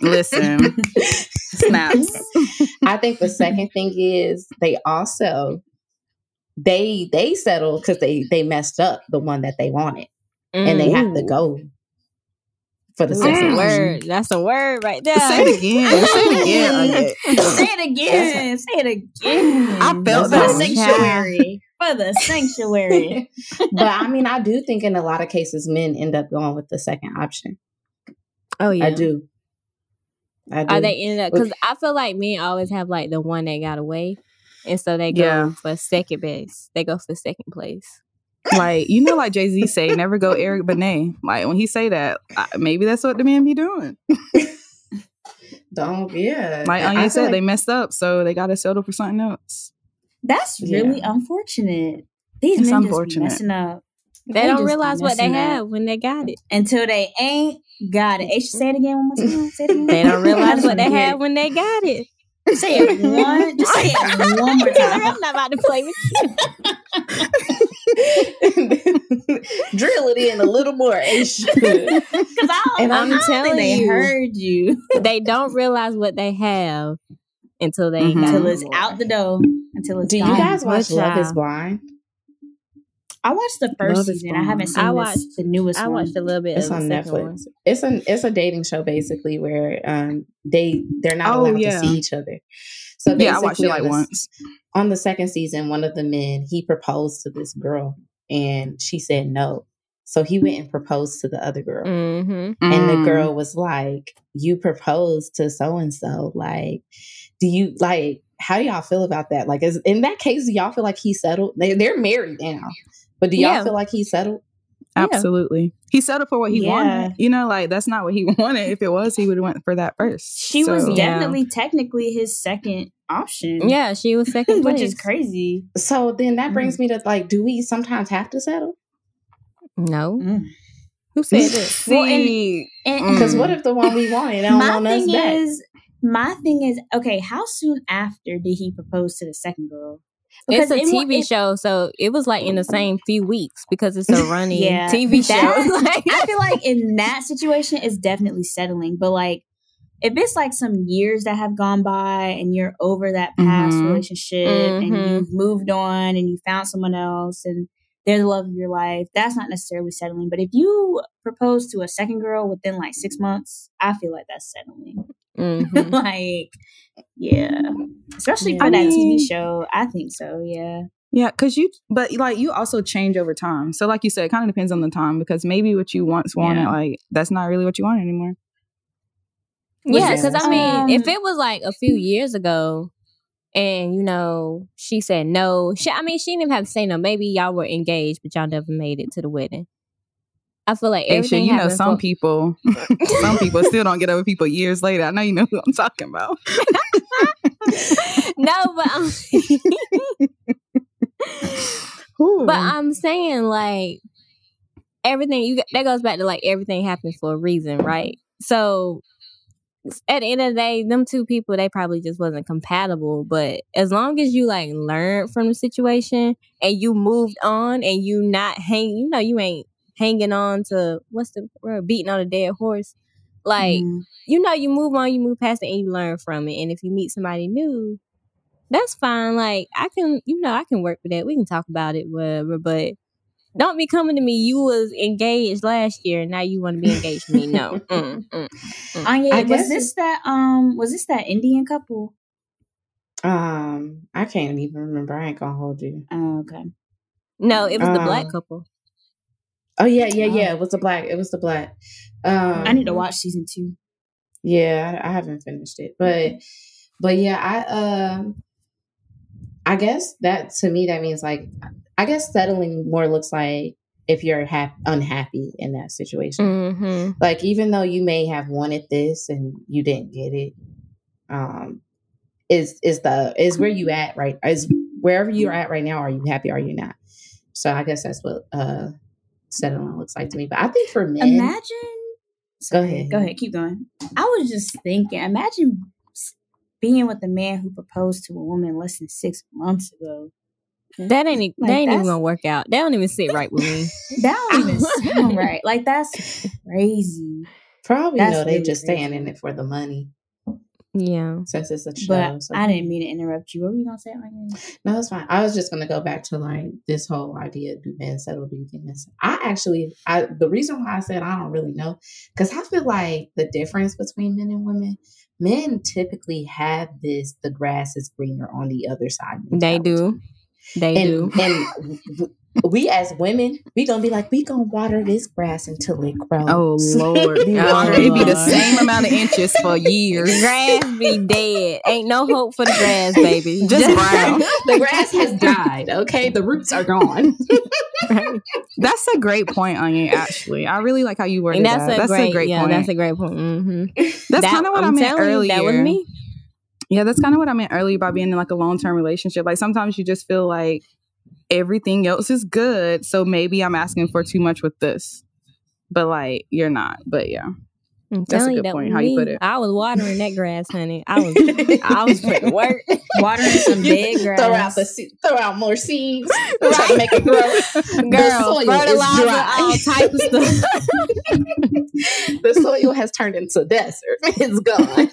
Listen, <laughs> snaps. I think the second thing is they also they they settle because they they messed up the one that they wanted and they have to go for the Ooh, second mm. That's a word. That's a word right there. Say it again. Say it <laughs> again. Okay. Say it again. Say it again. I felt for that the sanctuary. For the sanctuary. <laughs> but I mean, I do think in a lot of cases men end up going with the second option. Oh yeah. I do. I do. Are they ended up? Because I feel like men always have like the one that got away, and so they go Yeah. for second base. They go for second place. Like you know, like Jay Z say, never go Eric Benet. Like when he say that, uh, maybe that's what the man be doing. <laughs> Don't yeah. Like I Anya said, like- they messed up, so they got to settle for something else. That's Yeah. really unfortunate. These It's men unfortunate. just be messing up They, They don't realize what they messing up. have when they got it. until they ain't got it. Aisha, say it again one more time. Say it <laughs> again. They don't <laughs> realize what they wanna have when they got it. it. Say it one. Just say it one more time. I'm not about to play with you. <laughs> drill it in a little more. Aisha. <laughs> Because I don't, And I I'm don't telling they you. heard you <laughs> They don't realize what they have until they ain't Mhm. got until it's more. out the door. Until it's Do you guys watch What Love Is y'all? Blind? I watched the first Love is season. I haven't Blind. seen I this, watched- the newest I one. watched a little bit It's of on the Netflix. one. It's an it's a dating show basically where um they they're not Oh, allowed yeah. to see each other. So Yeah, I watched basically it like on the- once. On the second season, one of the men he proposed to this girl and she said no. So he went and proposed to the other girl. Mm-hmm. And the Mm. girl was like, You proposed to so and so. Like, do you like how do y'all feel about that? Like is in that case, do y'all feel like he settled? They they're married now. But do y'all Yeah. feel like he settled? Yeah. Absolutely. He settled for what he Yeah. wanted. You know, like that's not what he <laughs> wanted. If it was, he would have went for that first. She was So- Yeah. definitely technically his second option. Yeah, she was <laughs> second place. which is crazy. So then that brings Mm. me to like, do we sometimes have to settle? No. Mm. Who said this? <laughs> Well, and- See, And Because Mm. what if the one we wanted don't my want us back? is, my thing is, okay, how soon after did he propose to the second girl? It's a it TV it- show, so it was like in the same few weeks because it's a <laughs> running Yeah, TV show. that- Like- I feel like in that situation, it's definitely settling. But like, if it's like some years that have gone by and you're over that past Mhm. relationship and Mhm. you've moved on and you found someone else and they're the love of your life, that's not necessarily settling. But if you propose to a second girl within like six months, I feel like that's settling. Mhm. <laughs> like, yeah, especially Yeah. for I that mean- TV show. I think so. Yeah. Yeah, because you, but like you also change over time. So, like you said, it kind of depends on the time because maybe what you once wanted, Yeah. like that's not really what you want anymore. Yeah, because? I mean, if Um, it was like a few years ago, and you know she said no. She, I mean, she didn't even have to say no. Maybe y'all were engaged, but y'all never made it to the wedding. I feel like Hey, everything shit, you know, some for- people, some people still don't get over people years later. I know you know who I'm talking about. <laughs> no, but um, <laughs> but I'm saying like everything you that goes back to like everything happens for a reason, right? So at the end of the day, them two people they probably just wasn't compatible. But as long as you like learned from the situation and you moved on and you not hang, you know, you ain't hanging on to what's the word beating on a dead horse. Like Mm. you know, you move on, you move past it, and you learn from it. And if you meet somebody new, that's fine. Like I can, you know, I can work with that. We can talk about it, whatever. But don't be coming to me. You was engaged last year, and now you want to be engaged to me. No. <laughs> Mm, mm. Anya, I was guess this that um was this that Indian couple? Um, I can't even remember. I ain't gonna hold you. Oh, okay. No, it was the black Uh, couple. Oh yeah, yeah, yeah. It was the black. It was the black. Um, I need to watch season two. Yeah, I, I haven't finished it, but but yeah, I um, I guess that to me that means like I guess settling more looks like if you're hap- unhappy in that situation. Mm-hmm. Like even though you may have wanted this and you didn't get it, um, is is the is where you at right? Is wherever you're at right now? Are you happy? Are you not? So I guess that's what uh settling looks like to me. But I think for men, Imagine. Go ahead. Go ahead. Keep going. I was just thinking. Imagine being with a man who proposed to a woman less than six months ago. That ain't <laughs> Like, that ain't even gonna work out. That don't even sit right with me. <laughs> That don't even sound right. Like that's crazy. probably That's know they really just staying in it for the money Yeah. since it's a show. But so- I didn't mean to interrupt you. What were you gonna say, Anya? No, it's fine. I was just gonna go back to like this whole idea: do men settle? Do you think men? settle? I actually, I the reason why I said I don't really know because I feel like the difference between men and women. Men typically have this: the grass is greener on the other side. They mentality. do. They and do. and we as women, we gonna be like, we gonna water this grass until it grows. Oh Lord, <laughs> be. It be the same amount of inches for years. grass be dead. Ain't no hope for the grass, baby. <laughs> Just brown. the grass has died. Okay, the roots are gone. <laughs> That's a great point, Anya. Actually, I really like how you worded And that's that. a that's great, a great yeah, point. that's a great point. hmm That's kind of what i meant earlier. That was me. Yeah, that's kind of what I meant earlier by being in like a long term relationship. Like sometimes you just feel like everything else is good, so maybe I'm asking for too much with this, but like you're not. But yeah, I'm That's a good that point, was how you put it. I was watering that grass, honey. I was, <laughs> I was putting work. Watering some dead grass. throw out the throw out more seeds. <laughs> Try to make it grow. Girl, fertilizer, all type of stuff. <laughs> the soil has turned into desert. It's gone.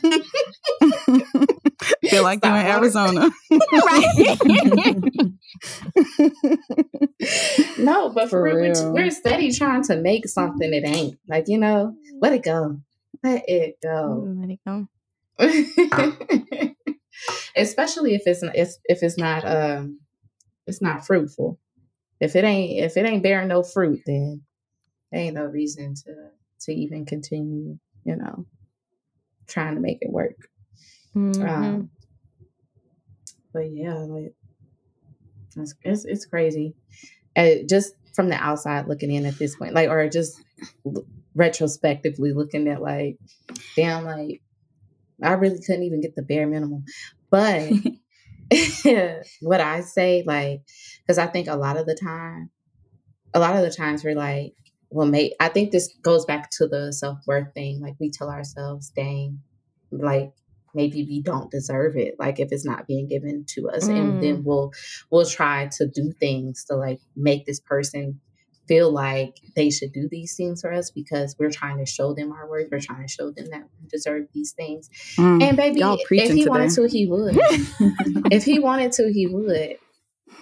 <laughs> feel like you're in. Arizona. <laughs> <laughs> no, but for, For real, real. we're steady trying to make something it ain't. Like you know, let it go. Let it go. Let it go. Especially if it's if if it's not um it's not fruitful. If it ain't if it ain't bearing no fruit, then there ain't no reason to to even continue. You know, trying to make it work. Mhm. Um, but yeah, like it's it's, it's crazy. Uh, just from the outside looking in at this point, like, or just l- retrospectively looking at, like, damn, like, I really couldn't even get the bare minimum. But <laughs> <laughs> what I say, like, because I think a lot of the time, a lot of the times we're like, well, mate, I think this goes back to the self worth thing. Like, we tell ourselves, dang, like, maybe we don't deserve it like if it's not being given to us Mm. and then we'll we'll try to do things to like make this person feel like they should do these things for us because we're trying to show them our worth we're trying to show them that we deserve these things Mm. and baby if preaching he today. wanted to he would <laughs> if he wanted to he would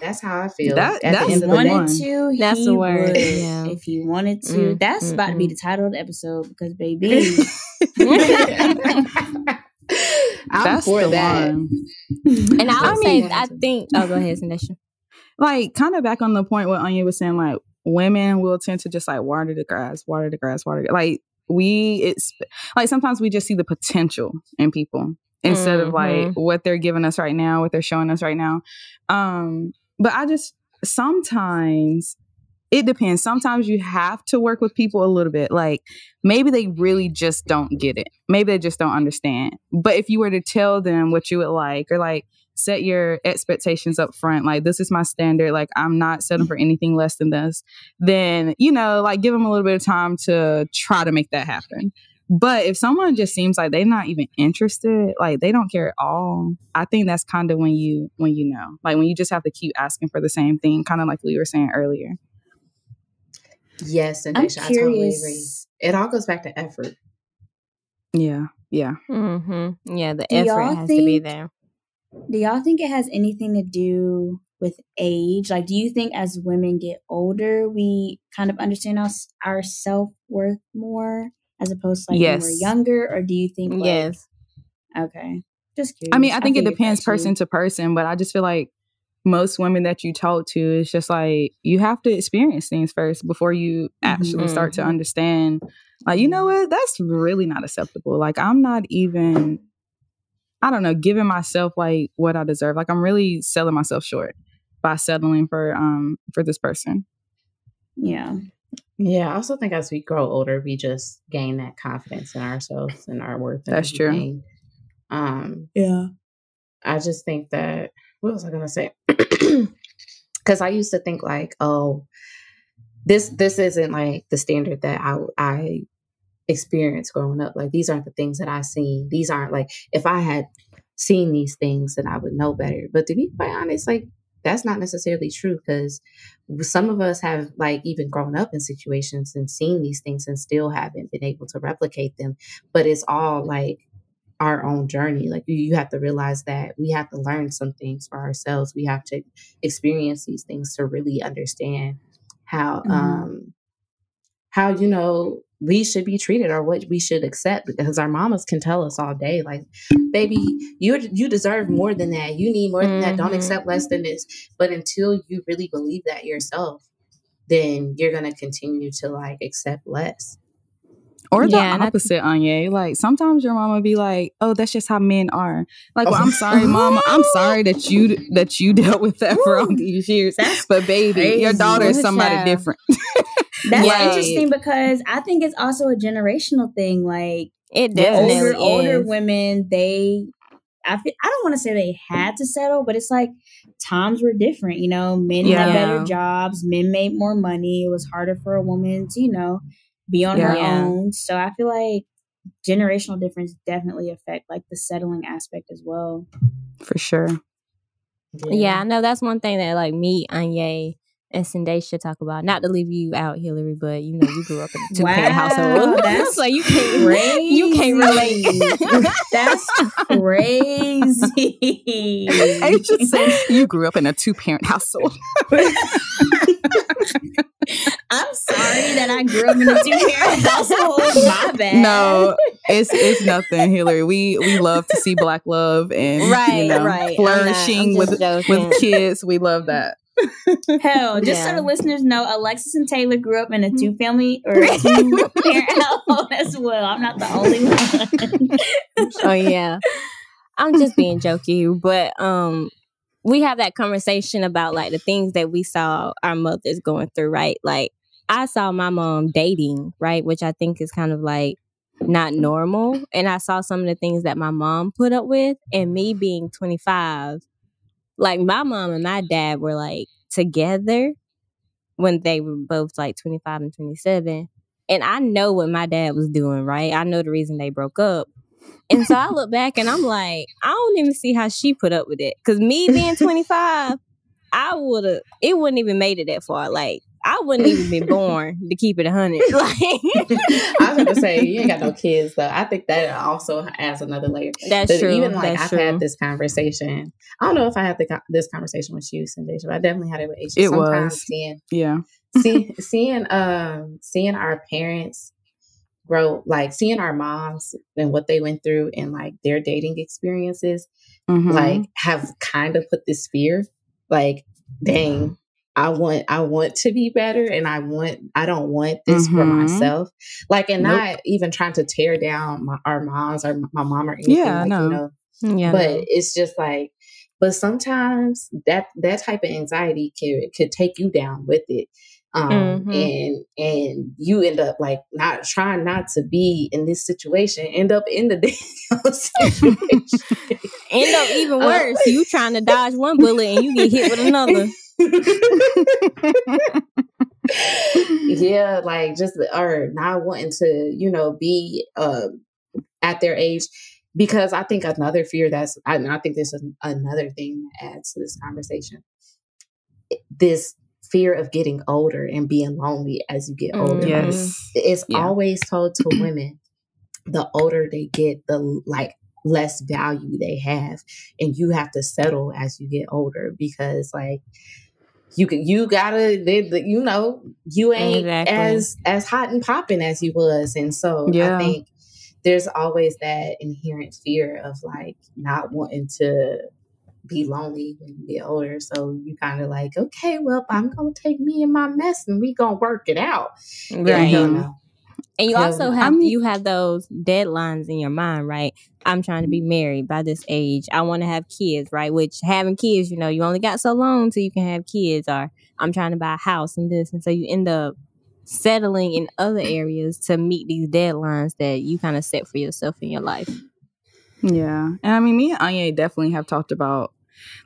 that's how i feel That- at that's the end of the wanted day one. to, That's he the word, would. yeah. If he wanted to, Mm, that's about to be mm, the title of the episode because baby, <laughs> <laughs> i'm That's for the that one. <laughs> And I I would say, mean- I think. Oh, go ahead, Sindasha. Like kind of back on the point what Anya was saying, like women will tend to just like water the grass, water the grass, water. The, like we, it's like sometimes we just see the potential in people, instead of like Mhm. what they're giving us right now, what they're showing us right now. Um, but I just sometimes it depends. Sometimes you have to work with people a little bit. Like maybe they really just don't get it. Maybe they just don't understand. But if you were to tell them what you would like or like set your expectations up front, like this is my standard, like I'm not settling for anything less than this, then, you know, like give them a little bit of time to try to make that happen. But if someone just seems like they're not even interested, like they don't care at all, I think that's kind of when you when you know, like when you just have to keep asking for the same thing, kind of like we were saying earlier. Yes, and I'm Nisha, I totally agree. curious. It all goes back to effort. Yeah, yeah. Mm-hmm. Yeah, the Do effort y'all has to be there. Do y'all think it has anything to do with age? Like, do you think as women get older, we kind of understand our, our self worth more as opposed to like when we're younger? Or do you think, like, yes. okay, just curious. I mean, I think it depends person to person, but I just feel like most women that you talk to, it's just like you have to experience things first before you actually start to understand. Like, you know what? That's really not acceptable. Like, I'm not even, I don't know, giving myself like what I deserve. Like, I'm really selling myself short by settling for um for this person. Yeah. Yeah, I also think as we grow older, we just gain that confidence in ourselves and our worth. and That's true. Um, Yeah. I just think that what was I gonna say? <clears throat> Because I used to think like, oh, this this isn't like the standard that I I experienced growing up. Like these aren't the things that I seen. These aren't like if I had seen these things, then I would know better. But to be quite honest, like that's not necessarily true because some of us have like even grown up in situations and seen these things and still haven't been able to replicate them. But it's all like our own journey. Like you, you have to realize that we have to learn some things for ourselves. We have to experience these things to really understand how Mhm. um how you know we should be treated or what we should accept because our mamas can tell us all day like baby you you deserve more than that you need more than that don't Mhm. accept less than this but until you really believe that yourself then you're going to continue to like accept less Or the Yeah, and I- opposite, Anya. Like sometimes your mama be like, "Oh, that's just how men are." Like, well, Oh. I'm sorry, mama. I'm <laughs> sorry that you that you dealt with that for all these years. That's But baby, your daughter is somebody child. different. <laughs> That's interesting because I think it's also a generational thing. Like It Yeah. definitely older is. older women, they I feel, I don't want to say they had to settle, but it's like times were different. You know, men had better jobs, men made more money. It was harder for a woman to you know be on her Yeah. own. So I feel like generational difference definitely affect like the settling aspect as well. For sure. Yeah, I know that's one thing that like me, Anya, and Sunday talk about. Not to leave you out, Hillary, but you know you grew up in a two parent Wow, household. <laughs> that's so you can't Crazy. you can't relate. <laughs> That's crazy. <laughs> I just said you grew up in a two parent household. I'm sorry that I grew up in a two parent household. My bad. No, it's it's nothing, Hillary. We we love to see black love and right, you know, right. I'm not- I'm flourishing with joking. with kids. We love that. Hell, just so the listeners know, Alexis and Taylor grew up in a two family or two <laughs> parent household as well. I'm not the only one. oh yeah. I'm just being jokey, but um we have that conversation about like the things that we saw our mothers going through, right? Like I saw my mom dating, right, which I think is kind of like not normal, and I saw some of the things that my mom put up with and me being 25 like my mom and my dad were like together when they were both like 25 and 27 and I know what my dad was doing, right? I know the reason they broke up. And so I look back and I'm like, I don't even see how she put up with it. Cause me being 25, I would have, it wouldn't even made it that far. Like, I wouldn't even been born to keep it a 100. <laughs> Like, I was gonna say you ain't got no kids though. I think that also adds another layer. that's But true. even like that's I've true. had this conversation. I don't know if I had the, this conversation with you, Cindy, but I definitely had it with H. It Sometimes was. seeing Yeah. see, seeing um seeing our parents grow like seeing our moms and what they went through and like their dating experiences Mhm. like have kind of put this fear like dang I want I want to be better and I want I don't want this for Mhm. myself like and Nope. not even trying to tear down my, our moms or my mom or anything Yeah, like no. you know Yeah. but it's just like but sometimes that that type of anxiety can could take you down with it um Mhm. and and you end up like not trying not to be in this situation end up in the <laughs> damn situation End up even <laughs> Uh, worse. you trying to dodge one bullet and you get hit with another. Yeah like just or not wanting to you know be um at their age because i think another fear that's i, I think this is another thing that adds to this conversation this fear of getting older and being lonely as you get older Mhm. yes. it's Yeah. always told to <clears throat> women the older they get the like less value they have and you have to settle as you get older because like you could you gotta they, the, you know you ain't Exactly. as as hot and popping as you was and so Yeah. i think there's always that inherent fear of like not wanting to be lonely when you get older so you kind of like okay well i'm gonna take me and my mess and we gonna work it out Yeah, Right. no. And you also have I mean- you have those deadlines in your mind, right? I'm trying to be mm-hmm. married by this age. I want to have kids, right? Which having kids, you know, you only got so long till you can have kids. Or I'm trying to buy a house and this, and so you end up settling in other areas to meet these deadlines that you kind of set for yourself in your life. Yeah. And I mean, me and Anya definitely have talked about,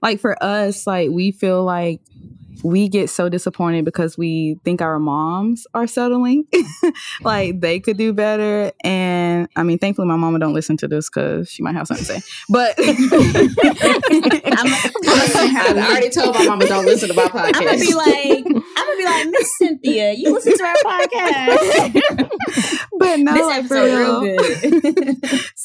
like, for us, like, we feel like we get so disappointed because we think our moms are settling. <laughs> like, they could do better. And I mean, thankfully, my mama don't listen to this because she might have something to say. But <laughs> <laughs> I already told my mama don't listen to my podcast. I'm gonna be like, I'm gonna be like, Miss Cynthia, you listen to our podcast. but no, this like, for real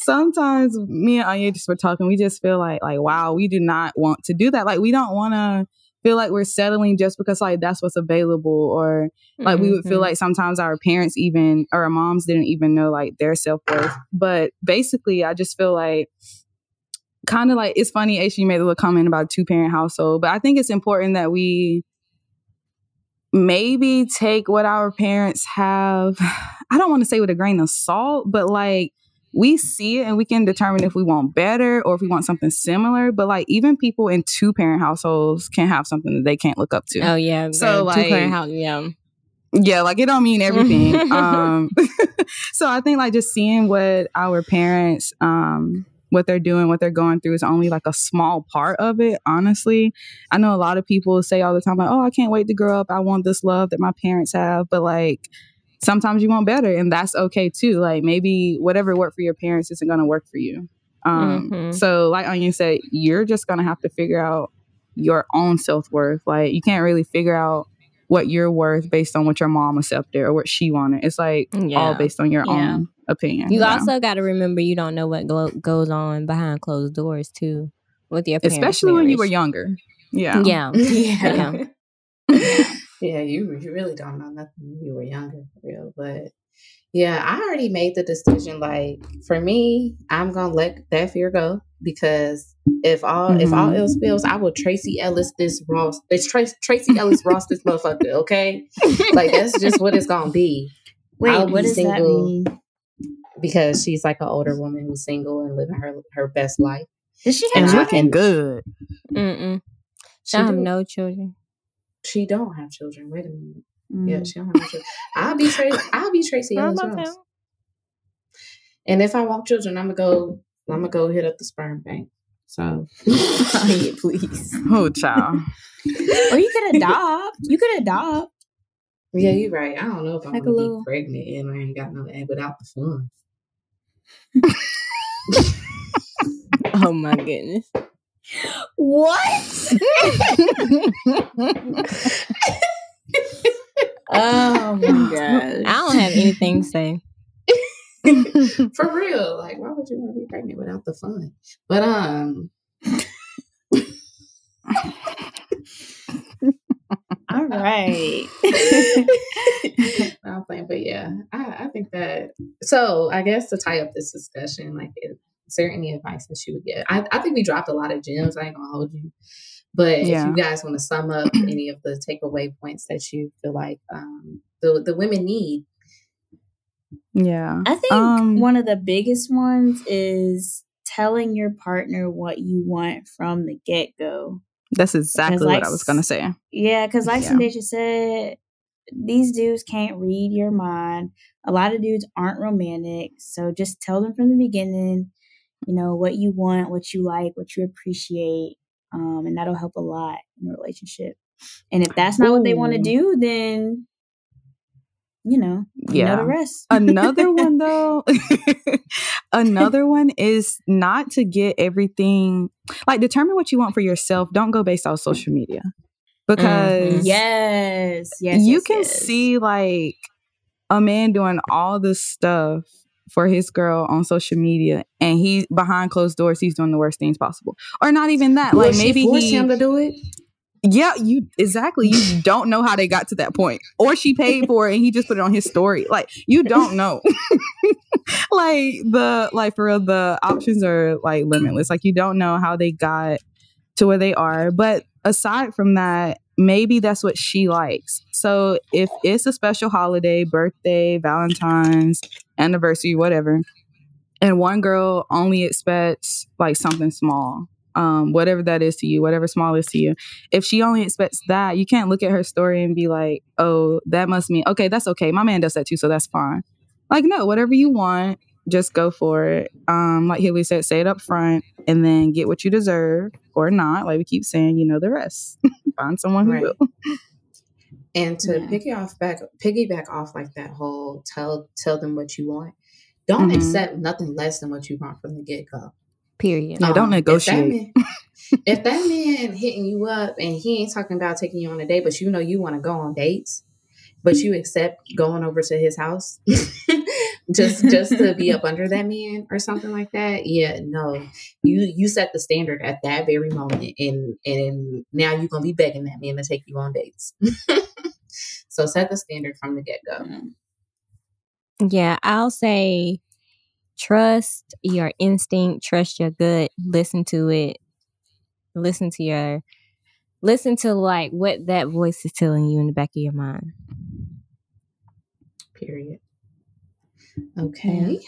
sometimes me and Anya just were talking, we just feel like like wow, we do not want to do that. Like we don't want to feel like we're settling just because like that's what's available or like we would feel Mhm. like sometimes our parents even or our moms didn't even know like their self-worth. But basically I just feel like kind of like it's funny Aisha you made a little comment about a two parent household, but I think it's important that we maybe take what our parents have <sighs> I don't want to say with a grain of salt, but like we see it and we can determine if we want better or if we want something similar. But like even people in two parent households can have something that they can't look up to. Oh yeah, So, the two-parent like- house, yeah. Yeah, like it don't mean everything. <laughs> um <laughs> so I think like just seeing what our parents um what they're doing, what they're going through is only like a small part of it, honestly. I know a lot of people say all the time like, "Oh, I can't wait to grow up. I want this love that my parents have." But like sometimes you want better and that's okay too. Like maybe whatever worked for your parents isn't going to work for you. Um Mhm. so like Anya said, you're just going to have to figure out your own self-worth. Like you can't really figure out what you're worth based on what your mom accepted or what she wanted. It's like all based on your Yeah. own opinion. You know? also got to remember you don't know what glo- goes on behind closed doors too with your parents, especially when you were marriage. younger. Yeah. Yeah. <laughs> yeah. <laughs> <laughs> yeah, you you really don't know nothing when you were younger, for real. But yeah, I already made the decision. Like for me, I'm gonna let that fear go because if all if all else mm-hmm. fails, I will Tracee Ellis this Ross. It's Tracee Tracee Ellis Ross this motherfucker. Okay, like that's just what it's gonna be Wait, I'll be what does that single. mean? because she's like an older woman who's single and living her her best life. Does she And have I looking children? good. Mm-mm. She I have do- no children. She don't have children. Wait a minute. Mm. Yeah, she don't have children. I'll be Tracee. <coughs> I'll be Tracee How Ellis about Ross. And if I want children, I'm gonna go. I'm gonna go hit up the sperm bank. So <laughs> Kanye, please. <laughs> Oh, child. Or you could <laughs> adopt. You could adopt. yeah, you're right. I don't know if I'm Like gonna little- be pregnant and I ain't got no egg without the fun. Oh my goodness. What? <laughs> oh my gosh. I don't have anything to say. <laughs> For real, like why would you want to be pregnant without the fun? But um, <laughs> All right. I'm playing, but yeah, I, I think that. So I guess to tie up this discussion, like, is there any advice that you would give? I, I think we dropped a lot of gems. I ain't gonna hold you, but if you guys want to sum up <clears throat> any of the takeaway points that you feel like um, the the women need, Yeah. I think Um, one of the biggest ones is telling your partner what you want from the get go. That's exactly Because, like, what I was gonna say. Yeah, because like Yeah. Sindasha said, these dudes can't read your mind. A lot of dudes aren't romantic. So just tell them from the beginning, you know, what you want, what you like, what you appreciate. Um, and that'll help a lot in a relationship. And if that's not what they want to do, then you know, you know Yeah. the rest. Another one <laughs> though, <laughs> another one is not to get everything like determine what you want for yourself. Don't go based off social media because yes, yes, you yes, can yes. see like a man doing all this stuff for his girl on social media and he behind closed doors he's doing the worst things possible. Or not even that Will like maybe force he him to do it. yeah you exactly. You <laughs> don't know how they got to that point. Or she paid for it and he just put it on his story. Like you don't know. <laughs> Like the like for real the options are like limitless. Like you don't know how they got to where they are. But aside from that maybe that's what she likes. So if it's a special holiday birthday valentine's anniversary whatever and one girl only expects like something small um whatever that is to you whatever small is to you if she only expects that you can't look at her story and be like oh that must mean okay that's okay my man does that too so that's fine. Like no whatever you want just go for it um like Haley said say it up front and then get what you deserve or not like we keep saying you know the rest <laughs> find someone who Right. will And to Yeah. piggy off back, piggyback off like that whole tell tell them what you want. Don't Mhm. accept nothing less than what you want from the get go. Period. Yeah, don't negotiate. If that, man, <laughs> if that man hitting you up and he ain't talking about taking you on a date, but you know you want to go on dates, but you accept going over to his house <laughs> <laughs> just just to be up under that man or something like that. Yeah, no. You you set the standard at that very moment and and now you're gonna be begging that man to take you on dates. <laughs> so set the standard from the get go. Mm-hmm. Yeah, I'll say trust your instinct, trust your gut, listen to it. Listen to your listen to like what that voice is telling you in the back of your mind. Period. Okay.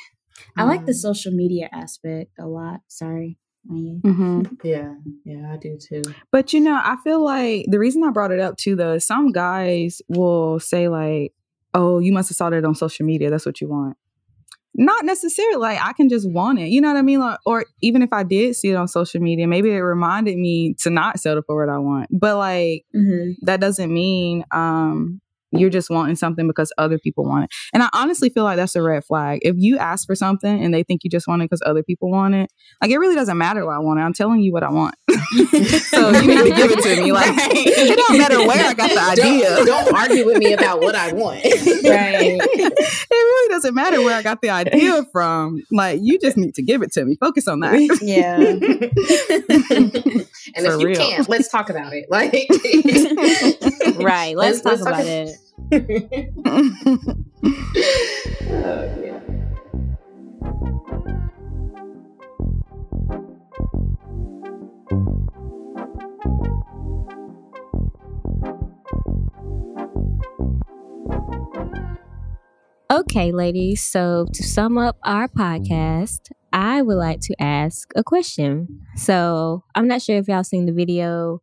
I like the Um, social media aspect a lot. Sorry. Mm-hmm. <laughs> Yeah, yeah, I do too. But you know, I feel like the reason I brought it up too, though, some guys will say like, "Oh, you must have saw that on social media. That's what you want." Not necessarily. Like I can just want it. You know what I mean? Like, or even if I did see it on social media, maybe it reminded me to not settle for what I want. But like Mm-hmm. that doesn't mean um you're just wanting something because other people want it. And I honestly feel like that's a red flag. If you ask for something and they think you just want it because other people want it, like it really doesn't matter what I want. I'm telling you what I want. <laughs> so you need to give it to me. Like <laughs> it don't matter where I got the idea. Don't, don't argue with me about what I want. Right. <laughs> it really doesn't matter where I got the idea from. Like you just need to give it to me. Focus on that. Yeah. And For if you real. can't, let's talk about it. <laughs> Like, Right. Let's, Let's- talk let's talk about ab- it. Oh, <laughs> yeah. Okay, ladies. So to sum up our podcast, I would like to ask a question. So I'm not sure if y'all seen the video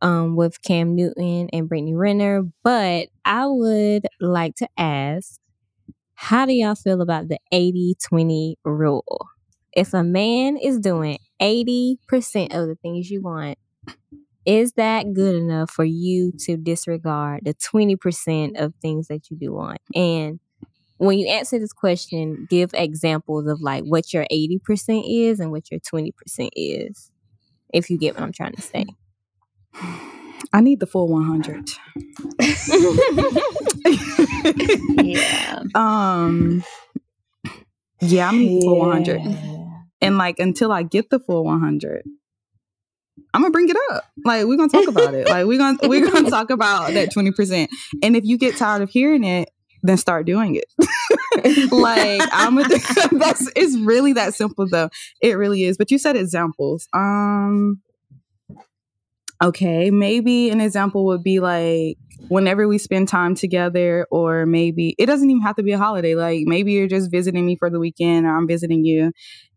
um, with Cam Newton and Brittany Renner, but I would like to ask, how do y'all feel about the 80-20 rule? If a man is doing 80% of the things you want, is that good enough for you to disregard the 20% of things that you do want? And when you answer this question, give examples of like what your 80% is and what your 20% is. If you get what I'm trying to say. <sighs> I need the full 100. yeah. <laughs> um yeah, I'm need the full 100. And like until I get the full 100, I'm gonna bring it up. Like we're gonna talk about it. Like we're gonna we're gonna <laughs> talk about that 20%. And if you get tired of hearing it, then start doing it. <laughs> like I'm a, <laughs> <laughs> that's it's really that simple though. It really is. But you said examples. Um okay, maybe an example would be like whenever we spend time together or maybe it doesn't even have to be a holiday. Like maybe you're just visiting me for the weekend or I'm visiting you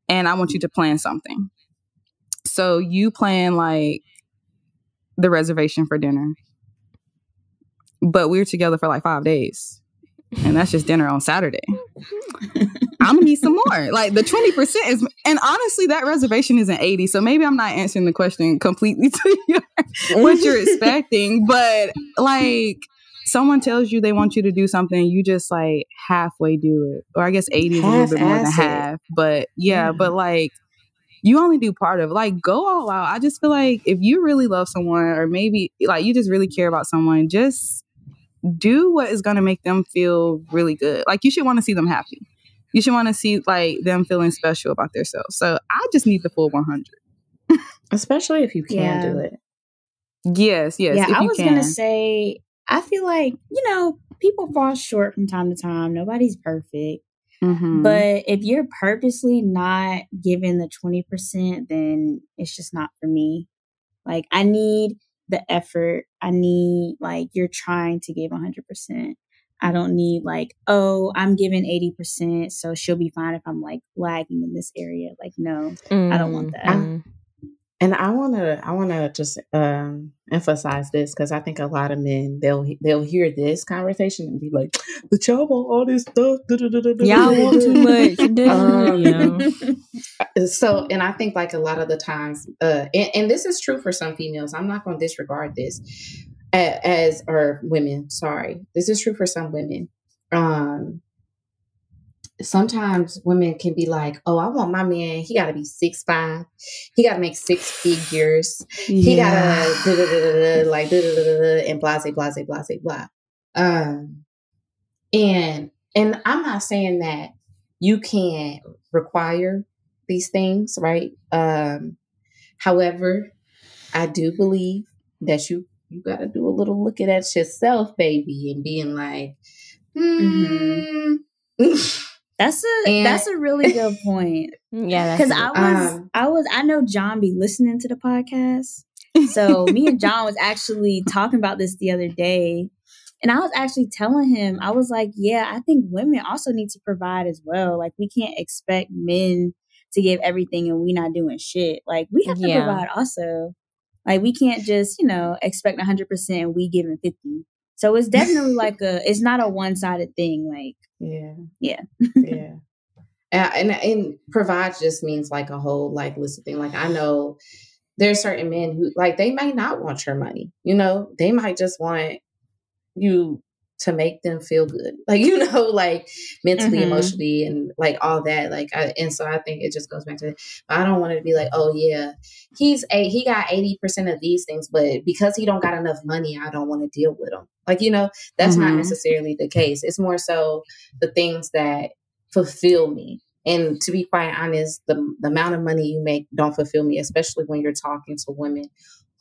and I want you to plan something. So you plan like the reservation for dinner. But we're together for like five days. And that's just dinner on Saturday. I'm gonna need some more. Like the 20% is and honestly that reservation isn't 80. So maybe I'm not answering the question completely <laughs> to your, what you're <laughs> expecting. But like someone tells you they want you to do something, you just like halfway do it. Or I guess 80 is a little bit more than half. But yeah, Yeah. but like you only do part of it. Like go all out. I just feel like if you really love someone or maybe like you just really care about someone, just do what is gonna make them feel really good. Like you should want to see them happy. You should want to see like them feeling special about themselves. So I just need the full 100. <laughs> Especially if you can Yeah. do it. Yes, yes. yeah, if I you was gonna say, I feel like you know people fall short from time to time. Nobody's perfect, Mhm. but if you're purposely not giving the twenty percent, then it's just not for me. Like I need the effort. I need like you're trying to give hundred percent. I don't need like, oh, I'm giving 80%, so she'll be fine if I'm like lagging in this area. Like, no. I don't want that. Mm. And I want to, I want to just um, emphasize this because I think a lot of men they'll they'll hear this conversation and be like, "The trouble, all this stuff." Y'all want too much. <laughs> Um, you. <laughs> Uh, So, and I think like a lot of the times, uh, and, and this is true for some females. I'm not going to disregard this a- as or women. Sorry, this is true for some women. Um, sometimes women can be like, "Oh, I want my man. He got to be six five. He got to make six figures. He got to like da, da, da, da, da, and blase blase blase blah." Um, and and I'm not saying that you can't require these things, right? Um, however, I do believe that you you got to do a little looking at yourself, baby, and being like, hmm. <laughs> That's a And- that's a really good <laughs> point. Yeah, Because. I was Um, I was I know John be listening to the podcast. So me and <laughs> John was actually talking about this the other day. And I was actually telling him, I was like, yeah, I think women also need to provide as well. Like we can't expect men to give everything and we not doing shit. Like we have to Yeah. provide also. Like we can't just, you know, expect 100% and we giving 50. So it's <laughs> definitely like a it's not a one-sided thing like Yeah. Yeah. yeah. <laughs> And, and and provide just means like a whole like list of things. Like I know there's certain men who like they may not want your money. You know, they might just want you to make them feel good. <laughs> Like you know, like mentally, Mhm. emotionally, and like all that. Like I, and so I think it just goes back to I don't want it to be like, oh yeah, he's a he got eighty percent of these things, but because he don't got enough money, I don't want to deal with him. Like you know, that's not Mhm. necessarily the case. It's more so the things that fulfill me. And to be quite honest, the, the amount of money you make don't fulfill me, especially when you're talking to women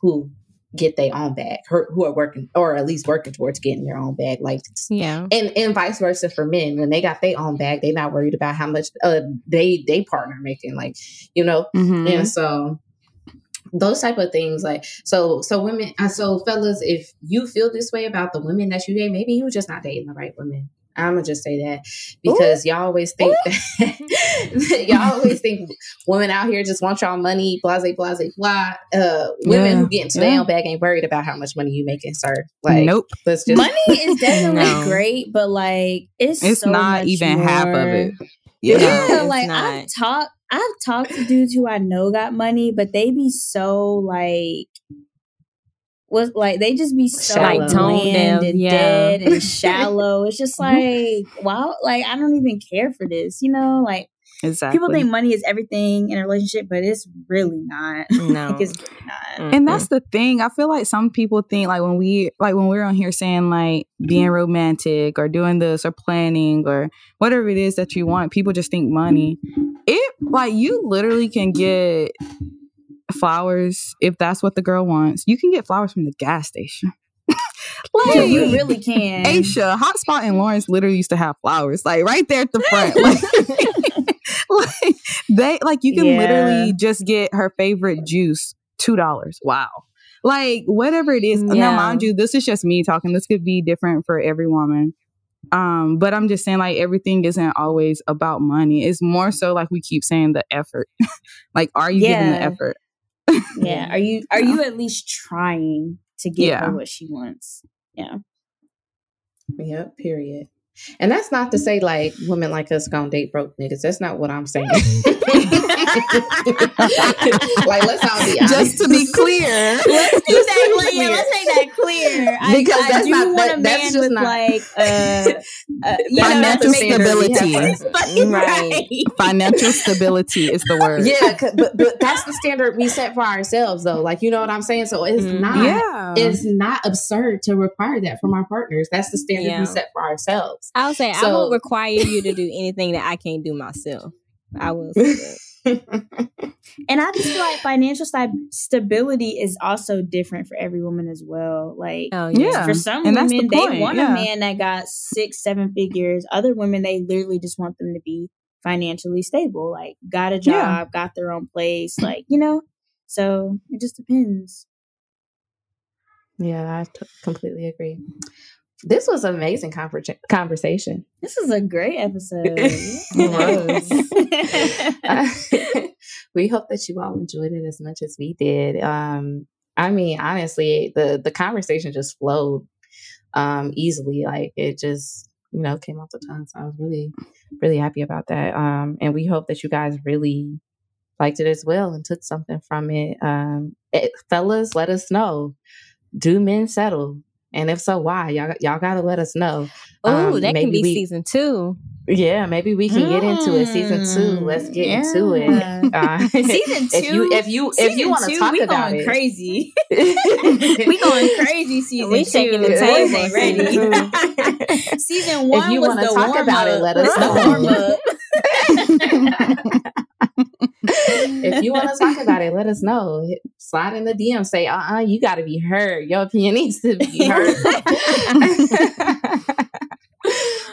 who get their own bag, who who are working or at least working towards getting their own bag. Like yeah. and and vice versa for men when they got their own bag they're not worried about how much uh they they partner making like you know Mhm. and so those type of things like so so women uh, so fellas if you feel this way about the women that you date maybe you just not dating the right women i'm gonna just say that because y'all always think that <laughs> y'all always think women out here just want y'all money blase blase blah uh women Yeah, who get into yeah. their own bag ain't worried about how much money you making sir like nope. let's just money is <laughs> definitely No. great, but like it's It's so not much even half of more. it. Yeah, No, like not. I've talked, I've talked to dudes who I know got money, but they be so like, was like they just be so Shallow. like Tone bland and yeah. dead and <laughs> shallow. It's just <laughs> like wow, like I don't even care for this, you know? Like Exactly. people think money is everything in a relationship, but it's really not. <laughs> No. like it's really not. and that's the thing. I feel like some people think like when we like when we're on here saying like being romantic or doing this or planning or whatever it is that you want, people just think money. It like you literally can get flowers if that's what the girl wants. You can get flowers from the gas station. <laughs> like Yeah, you really can. Aisha, Hotspot and Lawrence literally used to have flowers, like right there at the front. <laughs> Like, like, they like you can Yeah. literally just get her favorite juice, two dollars. Wow. Like whatever it is. Now mind you, this is just me talking. This could be different for every woman. Um, but I'm just saying, like, everything isn't always about money. It's more so like we keep saying the effort. <laughs> like, are you giving the effort? Yeah. Are you are you at least trying to get Yeah. her what she wants? Yeah. Yep, period. And that's not to say like women like us gonna date broke niggas. That's not what I'm saying. <laughs> like let's all be honest. Just to be clear, let's make that clear. Yeah, let's make that clear. Because I that's do not- want that- a that's man just with not- like uh, uh <laughs> you Financial to stability. Right. financial stability is the word. Yeah, but but that's the standard we set for ourselves though. Like you know what I'm saying? So it's Mhm. not Yeah. it's not absurd to require that from our partners. That's the standard Yeah. we set for ourselves. I'll say I So- won't require you to do anything that I can't do myself. I will say that. <laughs> And I just feel like financial sta- stability is also different for every woman as well. Like Oh yeah. Yeah. for some and women, the they want yeah. a man that got six, seven figures. Other women, they literally just want them to be financially stable, like got a job, Yeah. got their own place, like you know. So it just depends. Yeah, I t- completely agree. This was an amazing conver- conversation. This is a great episode. <laughs> <laughs> <laughs> we hope that you all enjoyed it as much as we did. Um, I mean, honestly, the the conversation just flowed um, easily. Like it just, you know, came off the tongue. So I was really, really happy about that. Um, and we hope that you guys really liked it as well and took something from it. Um, it fellas, let us know. Do men settle? And if so, why? Y'all, y'all gotta let us know. Oh, Um, that can maybe be we- season two. Yeah, maybe we can get into it. Season two. Let's get into it. Yeah. <laughs> Uh, <laughs> Season if you two? if you if you want to two, talk we about going it, crazy. <laughs> we going crazy season We two. shaking the table ain't season ready. season one you was wanna the talk about it, warm-up. let us know. If you want to talk about it, let us know. Slide in the DM. Say, uh, uh you got to be heard. Your opinion needs to be heard. <laughs>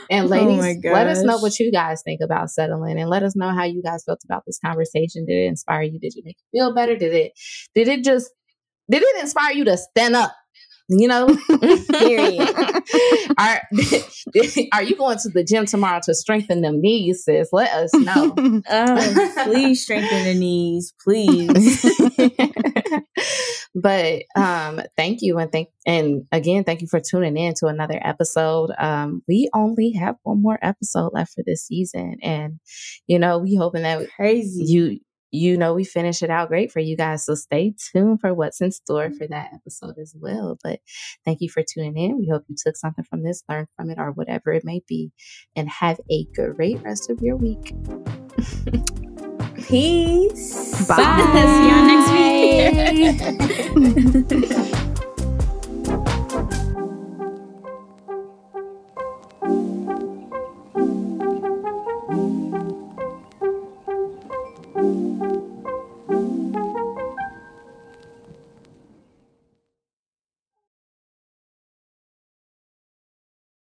and <laughs> Oh ladies, my let us know what you guys think about settling, and let us know how you guys felt about this conversation. Did it inspire you? Did it make you feel better? Did it? Did it just? Did it inspire you to stand up? You know, <laughs> Period. <laughs> are <laughs> are you going to the gym tomorrow to strengthen them knees, sis? Let us know. Oh, please strengthen the knees, please. but um thank you and thank and again thank you for tuning in to another episode um we only have one more episode left for this season and you know we hoping that Crazy. you you know we finish it out great for you guys so stay tuned for what's in store mm-hmm. for that episode as well but thank you for tuning in we hope you took something from this learned from it or whatever it may be and have a great rest of your week <laughs> <laughs> Peace. Bye. See y'all next week. <laughs>